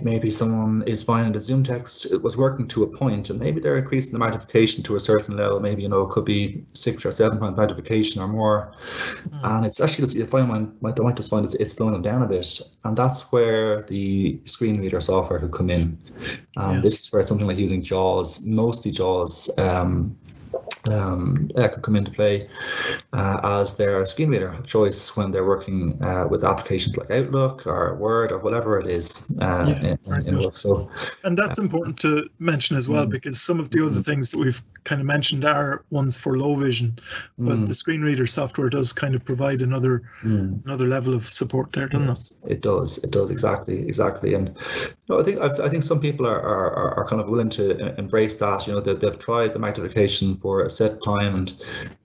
maybe someone is finding the Zoom text it was working to a point, and maybe they're increasing the magnification to a certain level. Maybe you know it could be six or seven point magnification or more, and it's actually just if I might, might, I might just find it's, it's slowing them down a bit, and that's where the screen reader software could come in. And Yes. this is where something like using JAWS, mostly JAWS. Um, um, uh, could come into play uh, as their screen reader of choice when they're working uh, with applications like Outlook or Word or whatever it is uh, Yeah, in, in So And that's important to mention as well Mm. because some of the other Mhm. things that we've kind of mentioned are ones for low vision, but mm, the screen reader software does kind of provide another mm. another level of support there, doesn't it? Yes, it does. It does exactly, exactly. And no, I think I, I think some people are, are, are- kind of willing to e- embrace that. You know, that they've tried the magnification for a set time, and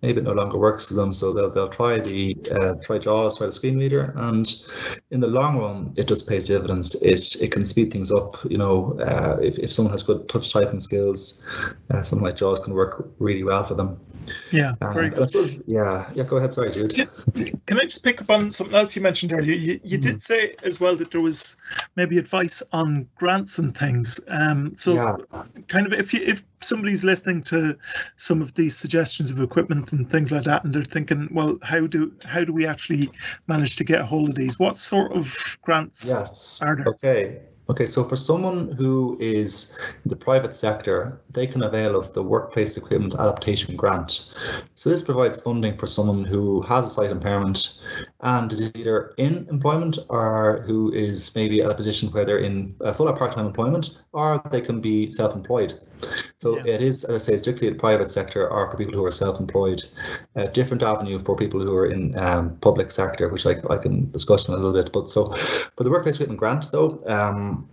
maybe it no longer works for them. So they'll they'll try the uh, try JAWS, try the screen reader, and in the long run, it just pays dividends. It it can speed things up. You know, uh, if if someone has good touch typing skills, uh, something like JAWS can work really well for them. Yeah, Uh, very good. suppose, yeah, yeah. Go ahead. Sorry, Jude. Can, can I just pick up on something else you mentioned earlier? You, you Mhm. did say as well that there was maybe advice on grants and things. Um, so Yeah. kind of if you if somebody's listening to some of these suggestions of equipment and things like that, and they're thinking, well, how do how do we actually manage to get a hold of these? What sort of grants? Yes. are there? Okay. Okay. So for someone who is in the private sector, they can avail of the Workplace Equipment Adaptation Grant. So this provides funding for someone who has a sight impairment and is either in employment or who is maybe at a position where they're in full or part-time employment, or they can be self-employed. So Yeah. it is, as I say, strictly the private sector or for people who are self-employed. A different avenue for people who are in um, public sector, which I, I can discuss in a little bit. But so for the workplace equipment grant, though, um,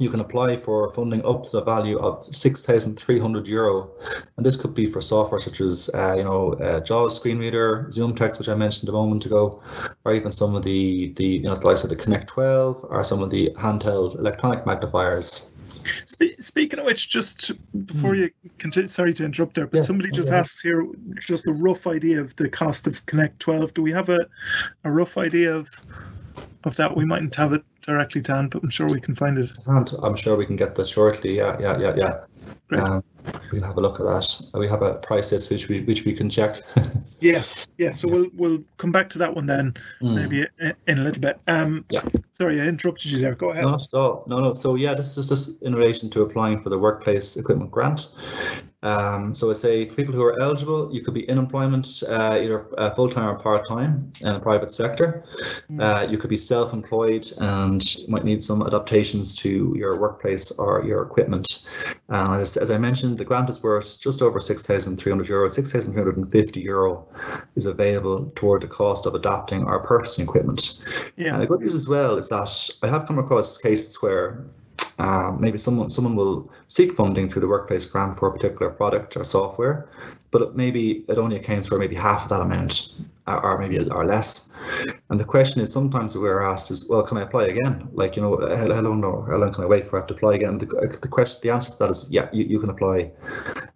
you can apply for funding up to the value of 6,300 euro. And this could be for software such as, uh, you know, uh, JAWS screen reader, Zoom text, which I mentioned a moment ago, or even some of the, the you know, the likes of the Connect 12 or some of the handheld electronic magnifiers. Spe- speaking of which, just before Hmm. you continue, sorry to interrupt there, but Yeah, somebody just okay. asks here just a rough idea of the cost of Connect 12. Do we have a, a rough idea of of that? We mightn't have it directly Dan, but I'm sure we can find it. I'm sure we can get that shortly. Yeah, yeah, yeah, yeah. Great. Um, we can have a look at that. We have a price list which we which we can check. Yeah, yeah. So we'll we'll come back to that one then, Hmm. maybe in a little bit. Um, Yeah. Sorry, I interrupted you there. Go ahead. Not at all. No, no. So yeah, this is just in relation to applying for the workplace equipment grant. Um, so I say for people who are eligible, you could be in employment, uh, either uh, full time or part time in the private sector. Mm. Uh, you could be self employed and might need some adaptations to your workplace or your equipment. Uh, as, as I mentioned, the grant is worth just over 6,300 euro. 6,350 euro is available toward the cost of adapting our purchasing equipment. Yeah. And the good news as well is that I have come across cases where uh, maybe someone someone will seek funding through the workplace grant for a particular product or software, but it maybe it only accounts for maybe half of that amount, or, maybe or less. And the question is sometimes we're asked is, well, can I apply again? Like you know, how, how long or how long can I wait for I have to apply again? The, the question, the answer to that is yeah, you, you can apply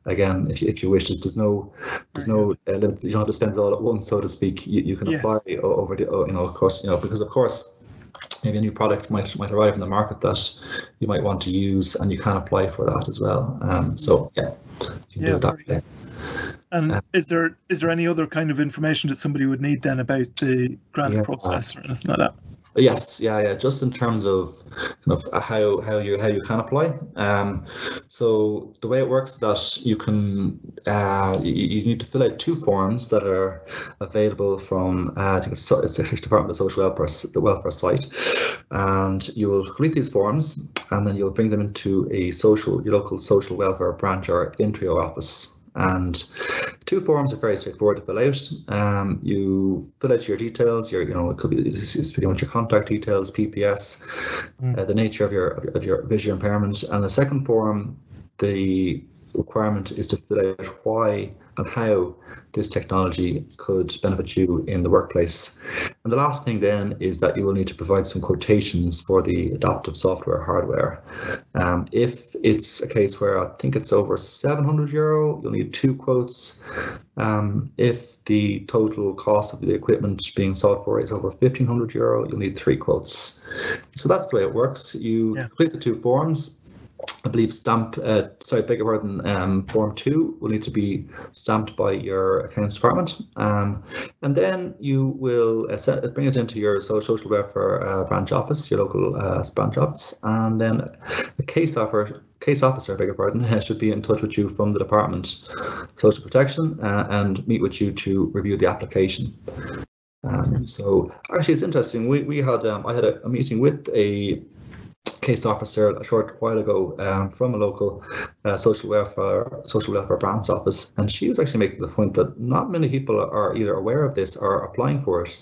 again if you, if you wish. There's, there's no there's no uh, limit. You don't have to spend it all at once, so to speak. You, you can Yes. apply over the oh, you know of course you know because of course maybe a new product might might arrive in the market that you might want to use and you can apply for that as well um so yeah you can Yeah, do that way. And Uh, is there is there any other kind of information that somebody would need then about the grant Yeah. process or anything like that? Yes, yeah, yeah. Just in terms of kind of how how you how you can apply. Um, so the way it works is that you can uh, you, you need to fill out two forms that are available from uh, I think it's, it's the Department of Social Welfare the welfare site, and you will complete these forms and then you'll bring them into a social your local social welfare branch or Intreo office. And two forms are very straightforward to fill out. Um, you fill out your details. Your, you know, it could be it's, it's pretty much your contact details, PPS, Mm. uh, the nature of your of your visual impairment, and the second form, the requirement is to fill out why and how this technology could benefit you in the workplace. And the last thing then is that you will need to provide some quotations for the adaptive software hardware. Um, if it's a case where I think it's over 700 euro, you'll need two quotes. Um, if the total cost of the equipment being sought for is over 1500 euro, you'll need three quotes. So that's the way it works. You Yeah. complete the two forms. I believe stamp, uh, sorry, beg your pardon, um, form two will need to be stamped by your accounts department. Um, and then you will uh, set, bring it into your so- social welfare uh, branch office, your local uh, branch office, and then the case officer, case officer, beg your pardon, should be in touch with you from the department, social protection, uh, and meet with you to review the application. Um, so actually, it's interesting. We we had um, I had a, a meeting with a case officer a short while ago um, from a local uh, social welfare social welfare branch office, and she was actually making the point that not many people are either aware of this or applying for it.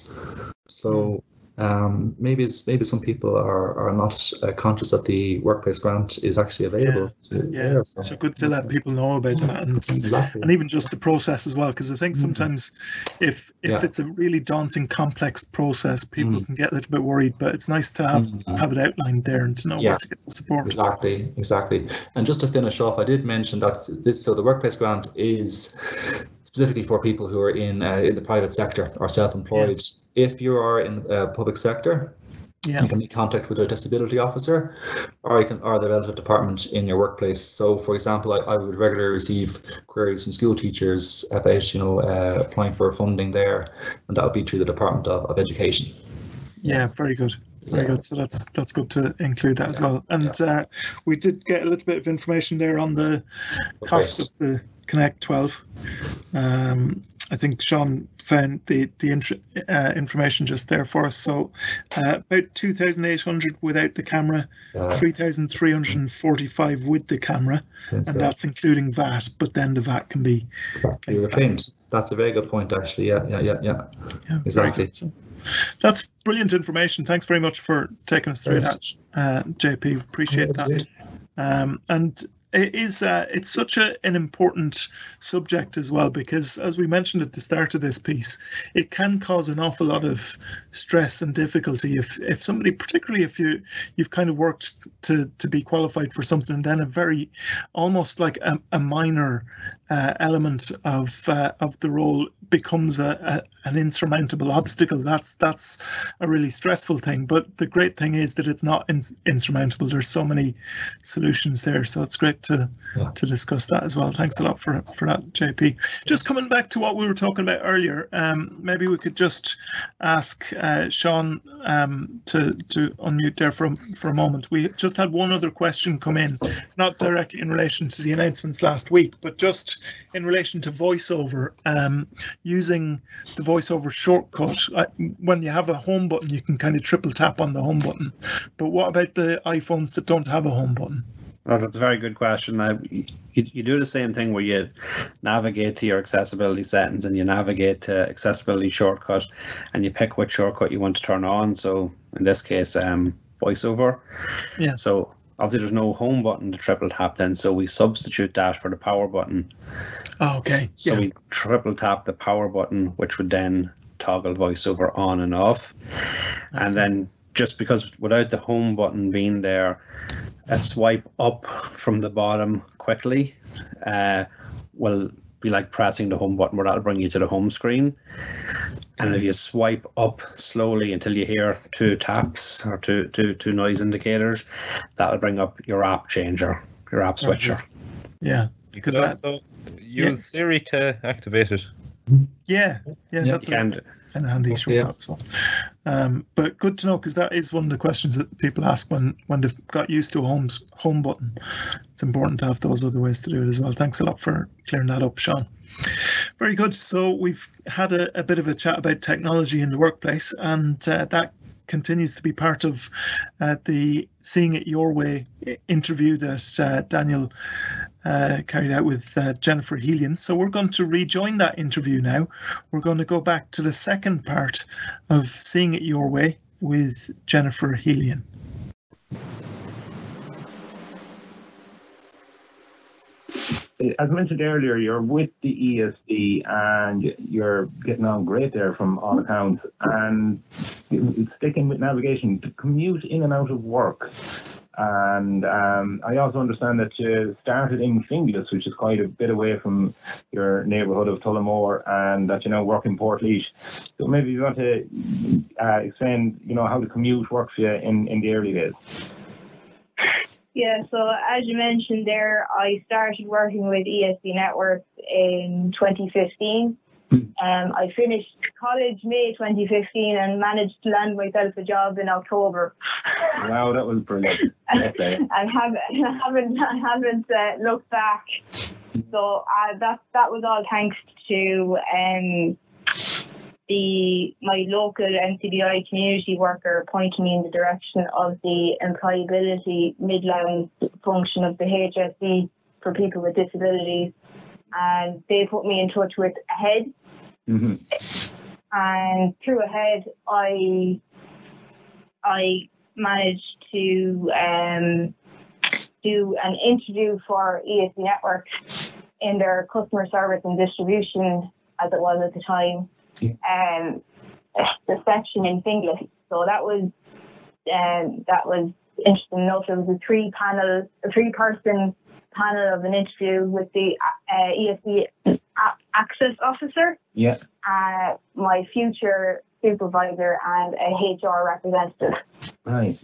So um, maybe it's maybe some people are are not uh, conscious that the workplace grant is actually available. to- Yeah, there, so good to let people know about that and Exactly. and even just the process as well because i think sometimes if if Yeah. it's a really daunting complex process people Mm. can get a little bit worried but it's nice to have Mhm. have it outlined there and to know Yeah. where to get the support Exactly, exactly. And just to finish off, I did mention that this so the workplace grant is specifically for people who are in uh, in the private sector or self-employed. If you are in the uh, public sector, yeah. you can make contact with a disability officer or you can or the relative department in your workplace. So for example i, I would regularly receive queries from school teachers about you know uh, applying for funding there and that would be through the department of, of education. Yeah very good. Very Yeah. good. So that's that's good to include that as well. And uh, we did get a little bit of information there on the cost of the connect 12 um, i think sean found the the int- uh, information just there for us so uh, about 2800 without the camera uh, 3,345 with the camera, and that's including VAT, but then the VAT can be. claimed. That's a very good point, actually. Yeah, yeah, yeah, yeah. Yeah, Exactly. So that's brilliant information. Thanks very much for taking us through that, uh, JP. Appreciate that. Um, and it is uh, it's such a, an important subject as well because as we mentioned at the start of this piece it can cause an awful lot of stress and difficulty if if somebody particularly if you you've kind of worked to to be qualified for something and then a very almost like a, a minor uh, element of uh, of the role becomes a, a an insurmountable obstacle. That's that's a really stressful thing but the great thing is that it's not in, insurmountable. There's so many solutions there so it's great to Yeah. to discuss that as well. Thanks a lot for for that jp just coming back to what we were talking about earlier um maybe we could just ask uh sean um to to unmute there for for a moment. We just had one other question come in. It's not directly in relation to the announcements last week but just in relation to voiceover um using the voiceover shortcut uh, when you have a home button you can kind of triple tap on the home button but what about the iphones that don't have a home button Well, that's a very good question. Uh, you, you do the same thing where you navigate to your accessibility settings and you navigate to accessibility shortcut and you pick which shortcut you want to turn on. So in this case, um, voiceover. Yeah. So obviously there's no home button to triple tap then, so we substitute that for the power button. oh, okay So yeah we triple tap the power button, which would then toggle voiceover on and off. And Excellent. then just because without the home button being there, a swipe up from the bottom quickly uh, will be like pressing the home button where that'll bring you to the home screen. And if you swipe up slowly until you hear two taps or two, two, two noise indicators, that'll bring up your app changer, your app switcher. yeah because Could that also, use Yeah. Siri to activate it. Yeah, yeah, Yeah, that's You a can, kind of handy short Yeah. as well. Um, but good to know because that is one of the questions that people ask when when they've got used to a home home button. It's important to have those other ways to do it as well. Thanks a lot for clearing that up, Sean. Very good. So we've had a, a bit of a chat about technology in the workplace, and uh, that continues to be part of uh, the Seeing It Your Way i- interview that uh, Daniel uh, carried out with uh, Jennifer Helian. So we're going to rejoin that interview now. We're going to go back to the second part of Seeing It Your Way with Jennifer Helian. as mentioned earlier, you're with the ESB and you're getting on great there from all accounts. And sticking with navigation, to commute in and out of work. And um, I also understand that you started in Finglas, which is quite a bit away from your neighbourhood of Tullamore, and that you now work in Port So maybe you want to uh, explain, you know, how the commute works for you in, in the early days. Yeah, so as you mentioned there, I started working with ESB Networks in 2015. Um, I finished college May 2015 and managed to land myself a job in October. Wow, that was brilliant. Okay. I haven't, I haven't, haven't uh, looked back. So uh, that that was all thanks to um, the my local NCBI community worker pointing me in the direction of the employability midline function of the HSE for people with disabilities, and they put me in touch with Ahead. Hmm And through Ahead, I I managed to um, do an interview for ESB Network in their customer service and distribution, as it was at the time, um, the section in Finglas. So that was um, that was interesting enough. It was a three panel, a three person panel of an interview with the uh, ESB a- access officer Yeah. uh, my future supervisor and a HR representative. Right.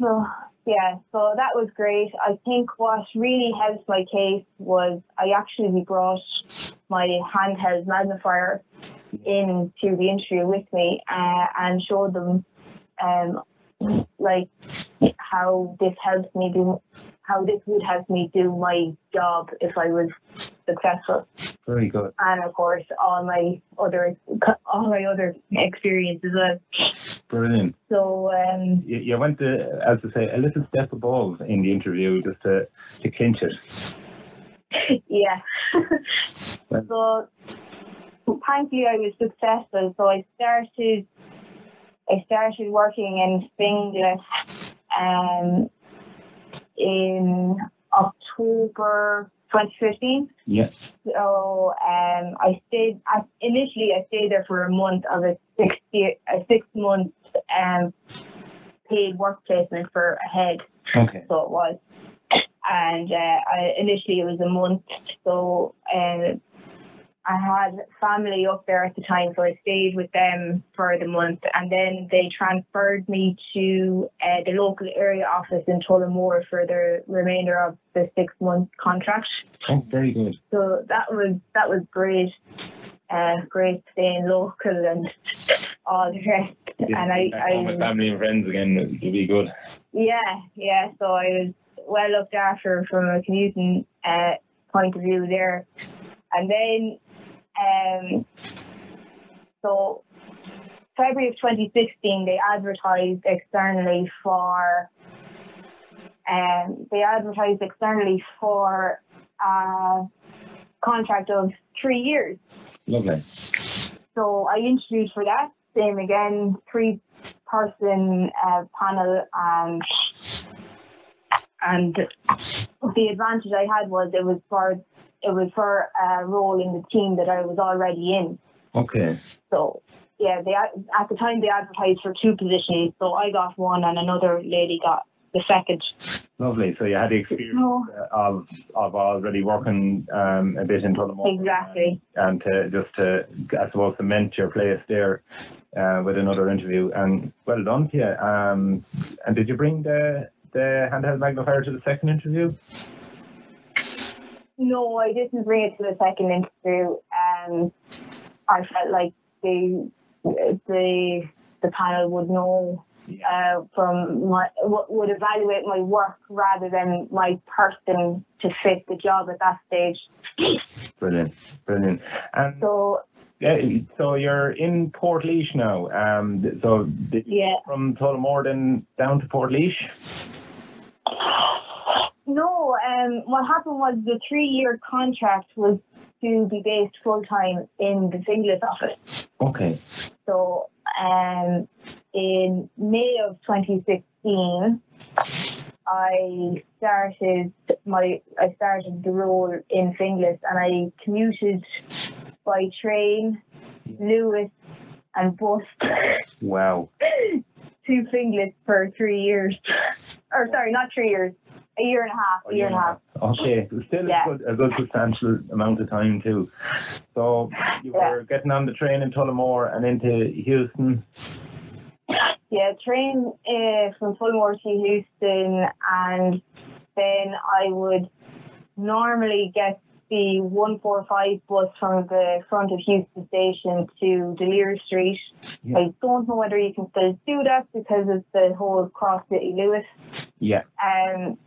So yeah, so that was great. I think what really helped my case was I actually brought my handheld magnifier into the interview with me uh, and showed them um, like how this helps me do how this would help me do my job if I was successful Very good. and of course all my other all my other experiences as well. Brilliant. So um, You, you went, to, as I say, a little step above in the interview just to, to clinch it. yeah. so thankfully I was successful. So I started I started working in Finglas um in October 2015. Yes. So um, I stayed. I, initially, I stayed there for a month of a six year, a six month um, paid work placement for Ahead. Okay. So it was, and uh, I, initially it was a month. So uh, I had family up there at the time, so I stayed with them for the month, and then they transferred me to uh, the local area office in Tullamore for the remainder of the six month contract Oh, very good. so that was that was great. Uh, great staying local and all the rest. And I, with I family and friends again would be good. yeah, yeah. So I was well looked after from a commuting uh, point of view there. And then, um, so February of 2016, they advertised externally for, um, they advertised externally for a contract of three years. Lovely. So I interviewed for that. Same again, three person uh, panel and and the advantage I had was it was for it was for a role in the team that I was already in. Okay. So yeah, they at the time they advertised for two positions. So I got one and another lady got the second. Lovely. So you had the experience No, uh, of of already working um, a bit in Tullamore. exactly. And to just to, I suppose, cement your place there uh, with another interview. And well done to you. Um, and did you bring the the handheld magnifier to the second interview? No, I didn't bring it to the second interview. Um, I felt like the the the panel would know uh, from my would evaluate my work rather than my person to fit the job at that stage. Brilliant, brilliant. And So yeah, so you're in Port now. Um, so yeah, from Tullamore then down to Port no. Um, what happened was the three-year contract was to be based full time in the Finglas office. Okay. So um, in May of 2016, I started my I started the role in Finglas and I commuted by train, Luas and bus Wow. to Finglas for three years. Or sorry, not three years, a year and a half, a year and a half. Okay, still Yeah. a, good, a good substantial amount of time too. So you Yeah. were getting on the train in Tullamore and into Heuston. Yeah, train uh, from Tullamore to Heuston, and then I would normally get the 145 bus from the front of Heuston Station to D'Olier Street. Yeah. I don't know whether you can still do that because of the whole Cross City Luas. Yeah. Um,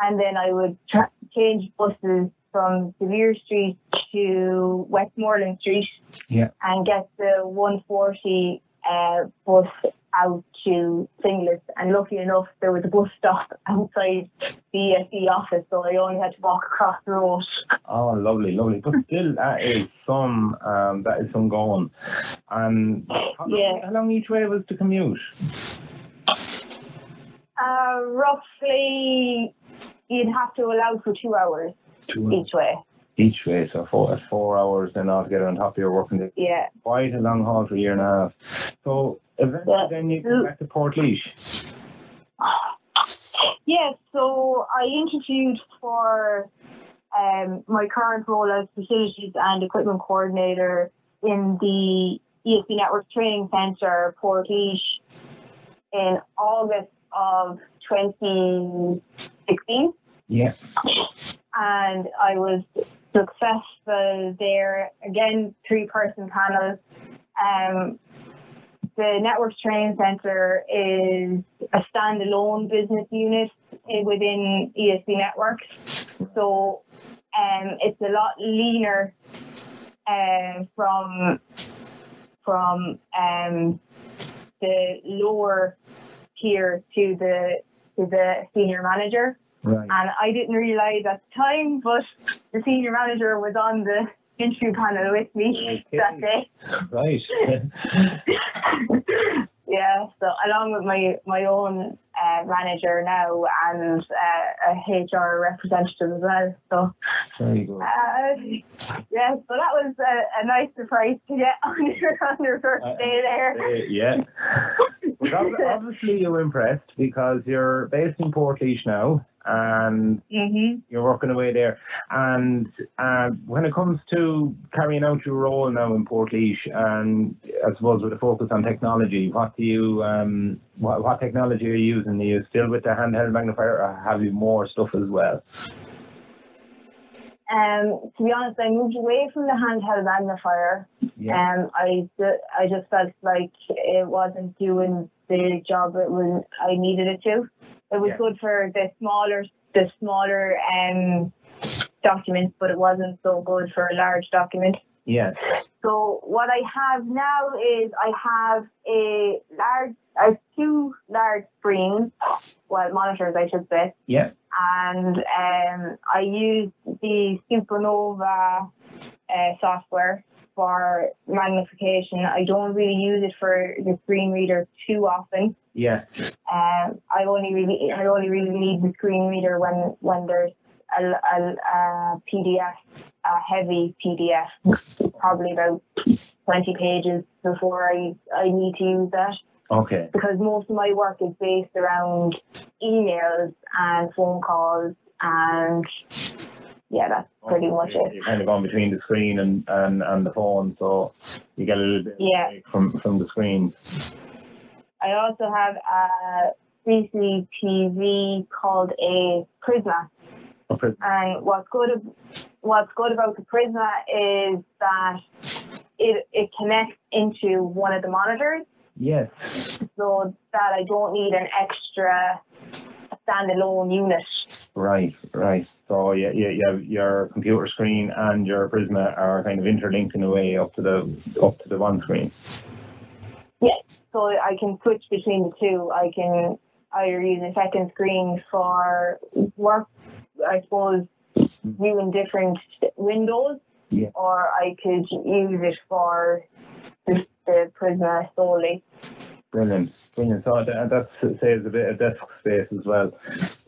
and then I would tra- change buses from D'Olier Street to Westmoreland Street Yeah. and get the 140 uh, bus out to Finglas. And lucky enough, there was a bus stop outside the ESB office, so I only had to walk across the road. Oh, lovely, lovely. But still, that is some. Um, that is some going. And how, Yeah. how long each way was the commute? Uh, roughly, you'd have to allow for two hours Two each way. each way, so four that's four hours then altogether on top of your working day. Yeah. Quite a long haul for a year and a half. So eventually, Yeah. then you come back to Port Yeah, so I interviewed for um, my current role as facilities and equipment coordinator in the ESB Network Training Centre, Port in August of 2016. Yeah. and I was successful there. Again, three person panel. Um, the Networks Training Centre is a standalone business unit within ESB Networks. So um, it's a lot leaner um, from from um, the lower tier to the to the senior manager. Right. And I didn't realise at the time, but the senior manager was on the interview panel with me Okay. that day. Right. yeah, so along with my my own uh, manager now and uh, a HR representative as well. So Very good. uh, yeah, so that was a, a nice surprise to get on your on your first Uh, day there. Uh, yeah. Obviously, you're impressed because you're based in Port now and hmm you're working away there. And uh, when it comes to carrying out your role now in Port and I suppose with a focus on technology, what do you, um, what, what technology are you using? Are you still with the handheld magnifier or have you more stuff as well? Um, to be honest, I moved away from the handheld magnifier Yeah. Um, I, I just felt like it wasn't doing the job it was I needed it to. It was Yeah. good for the smaller the smaller um documents, but it wasn't so good for a large document. Yes. So what I have now is I have a large, have two large screens, well monitors I should say, Yeah. and um, I use the Supernova uh, software for magnification. I don't really use it for the screen reader too often. Yeah. Um, I only really I only really need the screen reader when when there's a, a, a PDF, a heavy PDF, probably about 20 pages before I, I need to use that Okay. because most of my work is based around emails and phone calls and yeah, that's oh, pretty much it. You're kind of going between the screen and, and, and the phone, so you get a little bit Yeah. from from the screen. I also have a CCTV called a Prisma. Okay. And what's good, what's good about the Prisma is that it, it connects into one of the monitors Yes. so that I don't need an extra standalone unit. Right, right. So yeah, yeah, you have your computer screen and your Prisma are kind of interlinked in a way up to the up to the one screen. Yes, so I can switch between the two. I can either use a second screen for work, I suppose, viewing different windows, Yeah. or I could use it for the, the Prisma solely. Brilliant, brilliant. So that, that saves a bit of desk space as well,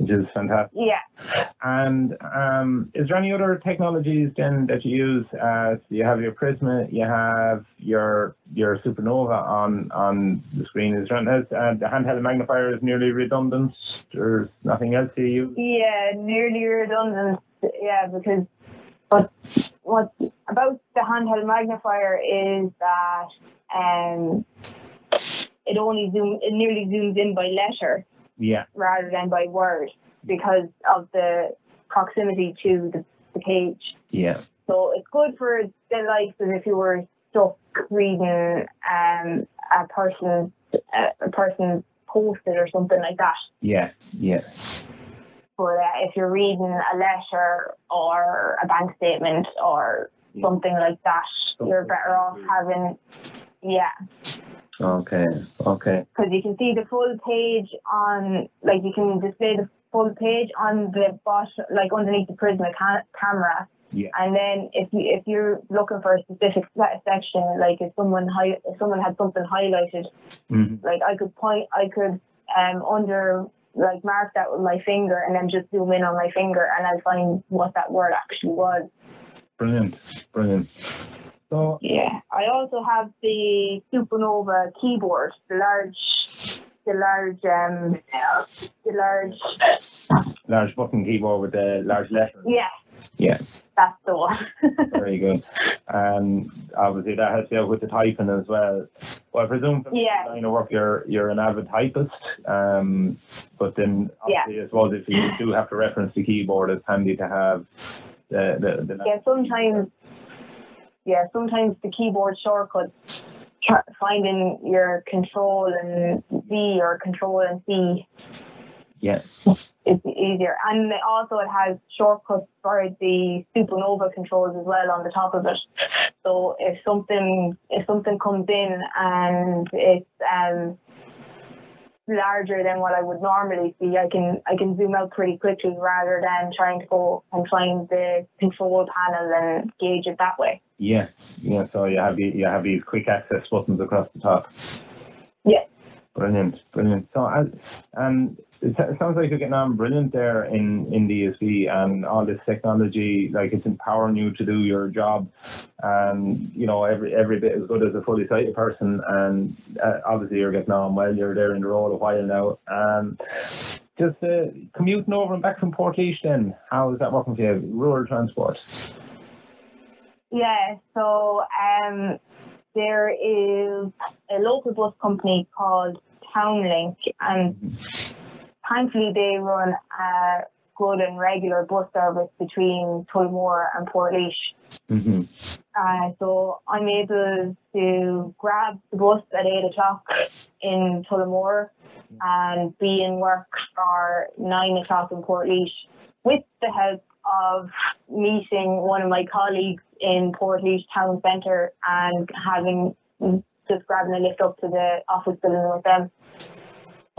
which is fantastic. Yeah. And um, is there any other technologies then that you use? Uh, so you have your Prisma, you have your your Supernova on on the screen. Is there else? Uh, the handheld magnifier is nearly redundant. There's nothing else you use. Yeah, nearly redundant. Yeah, because but what about the handheld magnifier is that um, it only zoom it nearly zooms in by letter Yeah, rather than by word because of the proximity to the, the page. yeah, So it's good for the likes of if you were stuck reading um, a person a, person posted or something like that. yeah, yeah. But uh, if you're reading a letter or a bank statement or Yeah. something like that, you're better off having, yeah, Okay, okay. because you can see the full page on, like you can display the full page on the bottom, like underneath the Prisma ca- camera. Yeah. And then if you if you're looking for a specific section, like if someone hi- if someone had something highlighted, hmm like I could point, I could um under like mark that with my finger and then just zoom in on my finger and I'll find what that word actually was. Brilliant, brilliant. So Yeah. I also have the Supernova keyboard, the large, the large, um, the large. large button keyboard with the large letters. Yeah, Yeah, that's the one. very good. And obviously that helps you out with the typing as well. Well, I presume from Yeah. the line of work you're you're an avid typist. Um, but then Yeah. obviously I suppose if you do have to reference the keyboard, it's handy to have the the, the yeah, sometimes. Yeah, sometimes the keyboard shortcuts, finding your control and V or control and C yeah is easier. And also it has shortcuts for the supernova controls as well on the top of it. So if something if something comes in and it's um larger than what I would normally see, I can I can zoom out pretty quickly rather than trying to go and find the control panel and gauge it that way. yeah yeah. So you have the, you have these quick access buttons across the top. Yeah. Brilliant, brilliant. So, and it, sounds like you're getting on brilliant there in, in DSV and all this technology, like it's empowering you to do your job. And, you know, every every bit as good as a fully sighted person. And uh, obviously you're getting on well. You're there in the role a while now. Um, just uh, commuting over and back from Portlaoise then, how is that working for you? Rural transport? Yeah, so um, there is a local bus company called Townlink, and thankfully they run a good and regular bus service between Tullamore and Portlaoise. Mm-hmm. Uh, so I'm able to grab the bus at 8 o'clock in Tullamore and be in work for 9 o'clock in Portlaoise with the help of meeting one of my colleagues in Portlaoise town centre and having just grabbing a lift up to the office building with them.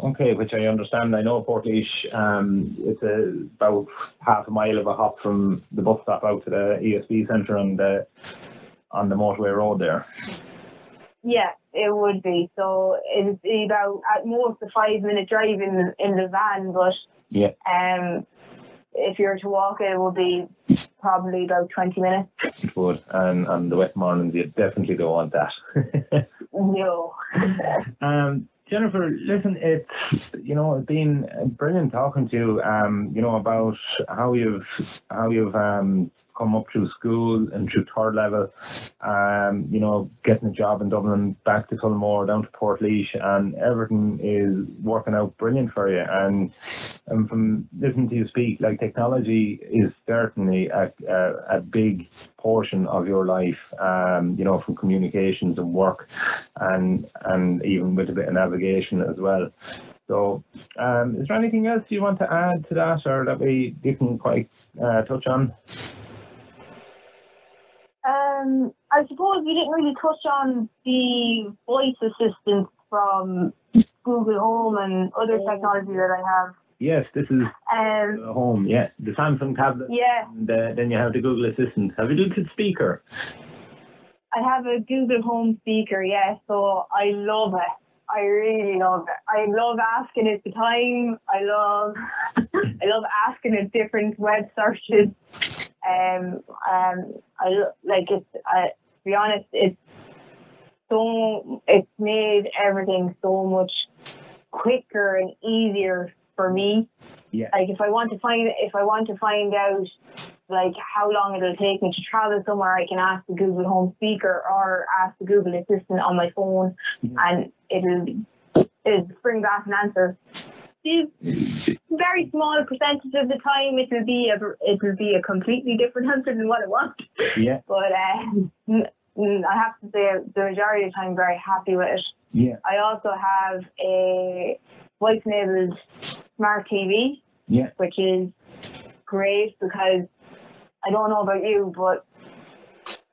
Okay, which I understand. I know Portlaoise, um, it's a, about half a mile of a hop from the bus stop out to the ESB centre on the on the motorway road there. Yeah, it would be. So it's about at most a five minute drive in in the van, but Yeah. um, if you were to walk it, it would be probably about twenty minutes. It would, and on the wet mornings, you definitely don't want that. No. Um, Jennifer, listen, it's you know been brilliant talking to you. Um, you know about how you've how you've um come up through school and through third level, um, you know, getting a job in Dublin, back to Tullamore, down to Portlaoise, and everything is working out brilliant for you. And, and from listening to you speak, like technology is certainly a, a, a big portion of your life, um, you know, from communications and work, and and even with a bit of navigation as well. So, um, is there anything else you want to add to that, or that we didn't quite uh, touch on? Um, I suppose we didn't really touch on the voice assistant from Google Home and other technology that I have. Yes, this is Um, uh, home. Yeah, the Samsung tablet. yeah, And uh, then you have the Google Assistant. Have you looked at speaker? I have a Google Home speaker, yeah, so I love it. I really love it. I love asking it the time. I love I love asking it different web searches. Um um I like it's I to be honest, it's so it's made everything so much quicker and easier for me. Yeah. Like if I want to find if I want to find out like how long it'll take me to travel somewhere, I can ask the Google Home speaker or ask the Google Assistant on my phone, Yeah. and it'll it'll bring back an answer. Very small percentage of the time, it will be a it will be a completely different answer than what it was. Yeah, But uh, I have to say, the majority of the time, I'm very happy with it. yeah, I also have a voice-enabled smart TV yeah, which is great because I don't know about you, but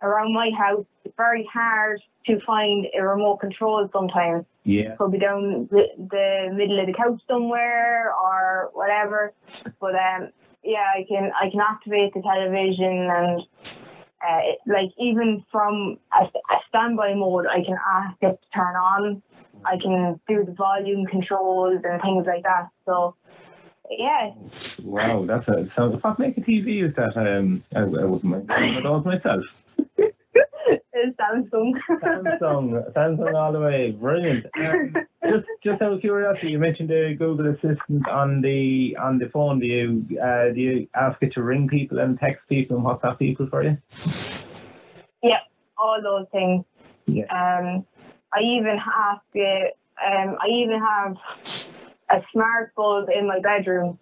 around my house, it's very hard to find a remote control sometimes. yeah, Could be down the, the middle of the couch somewhere or whatever. But um, yeah, I can I can activate the television and uh, it, like even from a, a standby mode, I can ask it to turn on. I can do the volume controls and things like that. So yeah, Wow, that's a so. What make a TV is that? Um, I, I wouldn't mind doing those myself. Samsung. Samsung, Samsung all the way, brilliant. Um, just, just out of curiosity, you mentioned the Google Assistant on the on the phone. Do you uh, do you ask it to ring people and text people and WhatsApp people for you? Yep, all those things. Yeah. Um, I even have the um, I even have a smart bulb in my bedroom,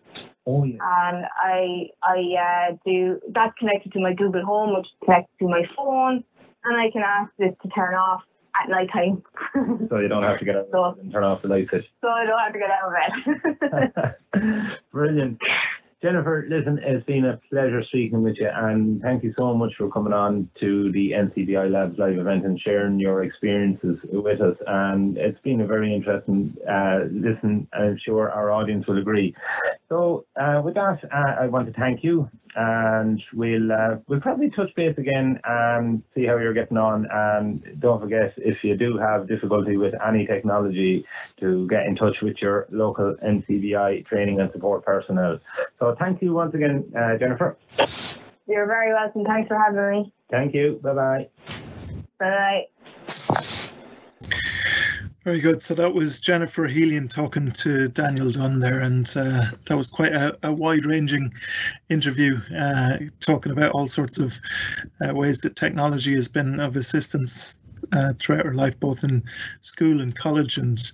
Oh yeah. and I I uh, do that's connected to my Google Home, which is connected to my phone, and I can ask it to turn off at night time, So you don't have to get out So- and turn off the light switch. so I don't have to get out of bed. Brilliant. Jennifer, listen, it's been a pleasure speaking with you, and thank you so much for coming on to the NCBI Labs live event and sharing your experiences with us. And it's been a very interesting uh, listen, I'm sure our audience will agree. So, uh, with that, uh, I want to thank you, and we'll uh, we'll probably touch base again and see how you're getting on. And don't forget, if you do have difficulty with any technology, to get in touch with your local NCBI training and support personnel. So thank you once again, uh, Jennifer. You're very welcome. Thanks for having me. Thank you. Bye bye. Bye. Very good. So that was Jennifer Helian talking to Daniel Dunn there, and uh, that was quite a, a wide-ranging interview, uh, talking about all sorts of uh, ways that technology has been of assistance uh, throughout her life, both in school and college, and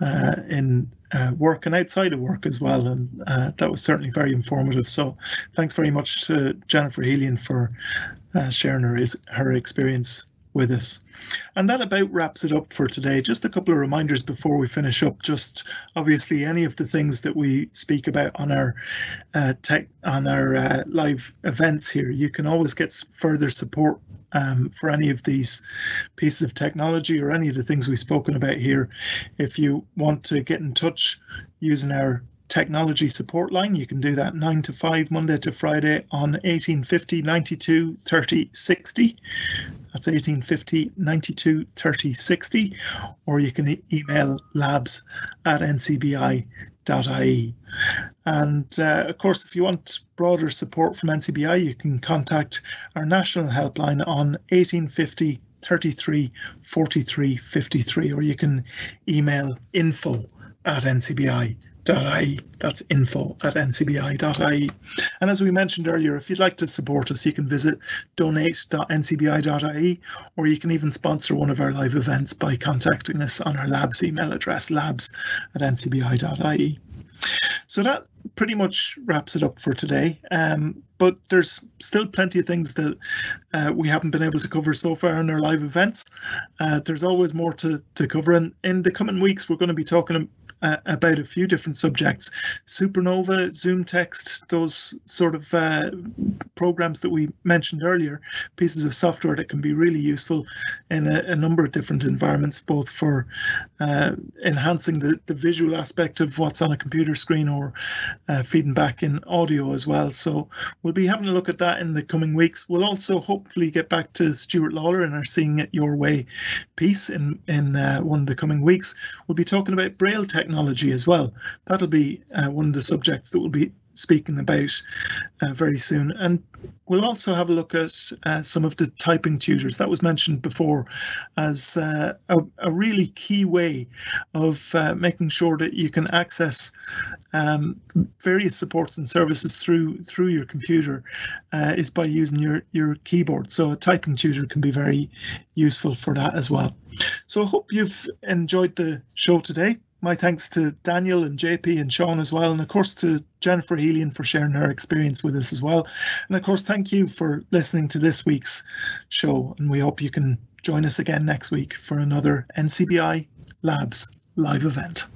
uh, in uh, work and outside of work as well. And that was certainly very informative. So, thanks very much to Jennifer Helian for sharing her her experience with us. And that about wraps it up for today. Just a couple of reminders before we finish up. Just obviously, any of the things that we speak about on our uh, tech on our uh, live events here, you can always get further support um, for any of these pieces of technology or any of the things we've spoken about here. If you want to get in touch using our technology support line. You can do that 9 to 5, Monday to Friday on 1850 92 30 60. That's 1850 92 30 60. Or you can e- email labs at ncbi.ie. And uh, of course, if you want broader support from NCBI, you can contact our national helpline on 1850 33 43 53, or you can email info at ncbi.ie. ncbi.ie. That's info at ncbi.ie. And as we mentioned earlier, if you'd like to support us, you can visit donate.ncbi.ie or you can even sponsor one of our live events by contacting us on our labs email address, labs at ncbi.ie. So that pretty much wraps it up for today. Um, but there's still plenty of things that uh, we haven't been able to cover so far in our live events. Uh, there's always more to, to cover. And in the coming weeks, we're going to be talking uh, about a few different subjects. Supernova ZoomText those sort of uh, programs that we mentioned earlier pieces of software that can be really useful in a, a number of different environments both for uh, enhancing the, the visual aspect of what's on a computer screen or uh, feeding back in audio as well. So we'll be having a look at that in the coming weeks. We'll also hopefully get back to stuart lawler and our seeing it your way piece in in uh, one of the coming weeks. We'll be talking about braille technology technology as well. That'll be uh, one of the subjects that we'll be speaking about uh, very soon. And we'll also have a look at uh, some of the typing tutors that was mentioned before as uh, a, a, really key way of uh, making sure that you can access um, various supports and services through through your computer uh, is by using your your keyboard. So a typing tutor can be very useful for that as well. So I hope you've enjoyed the show today my thanks to Daniel and JP and Sean as well, and of course to Jennifer Helian for sharing her experience with us as well. And of course, thank you for listening to this week's show, and we hope you can join us again next week for another NCBI Labs live event.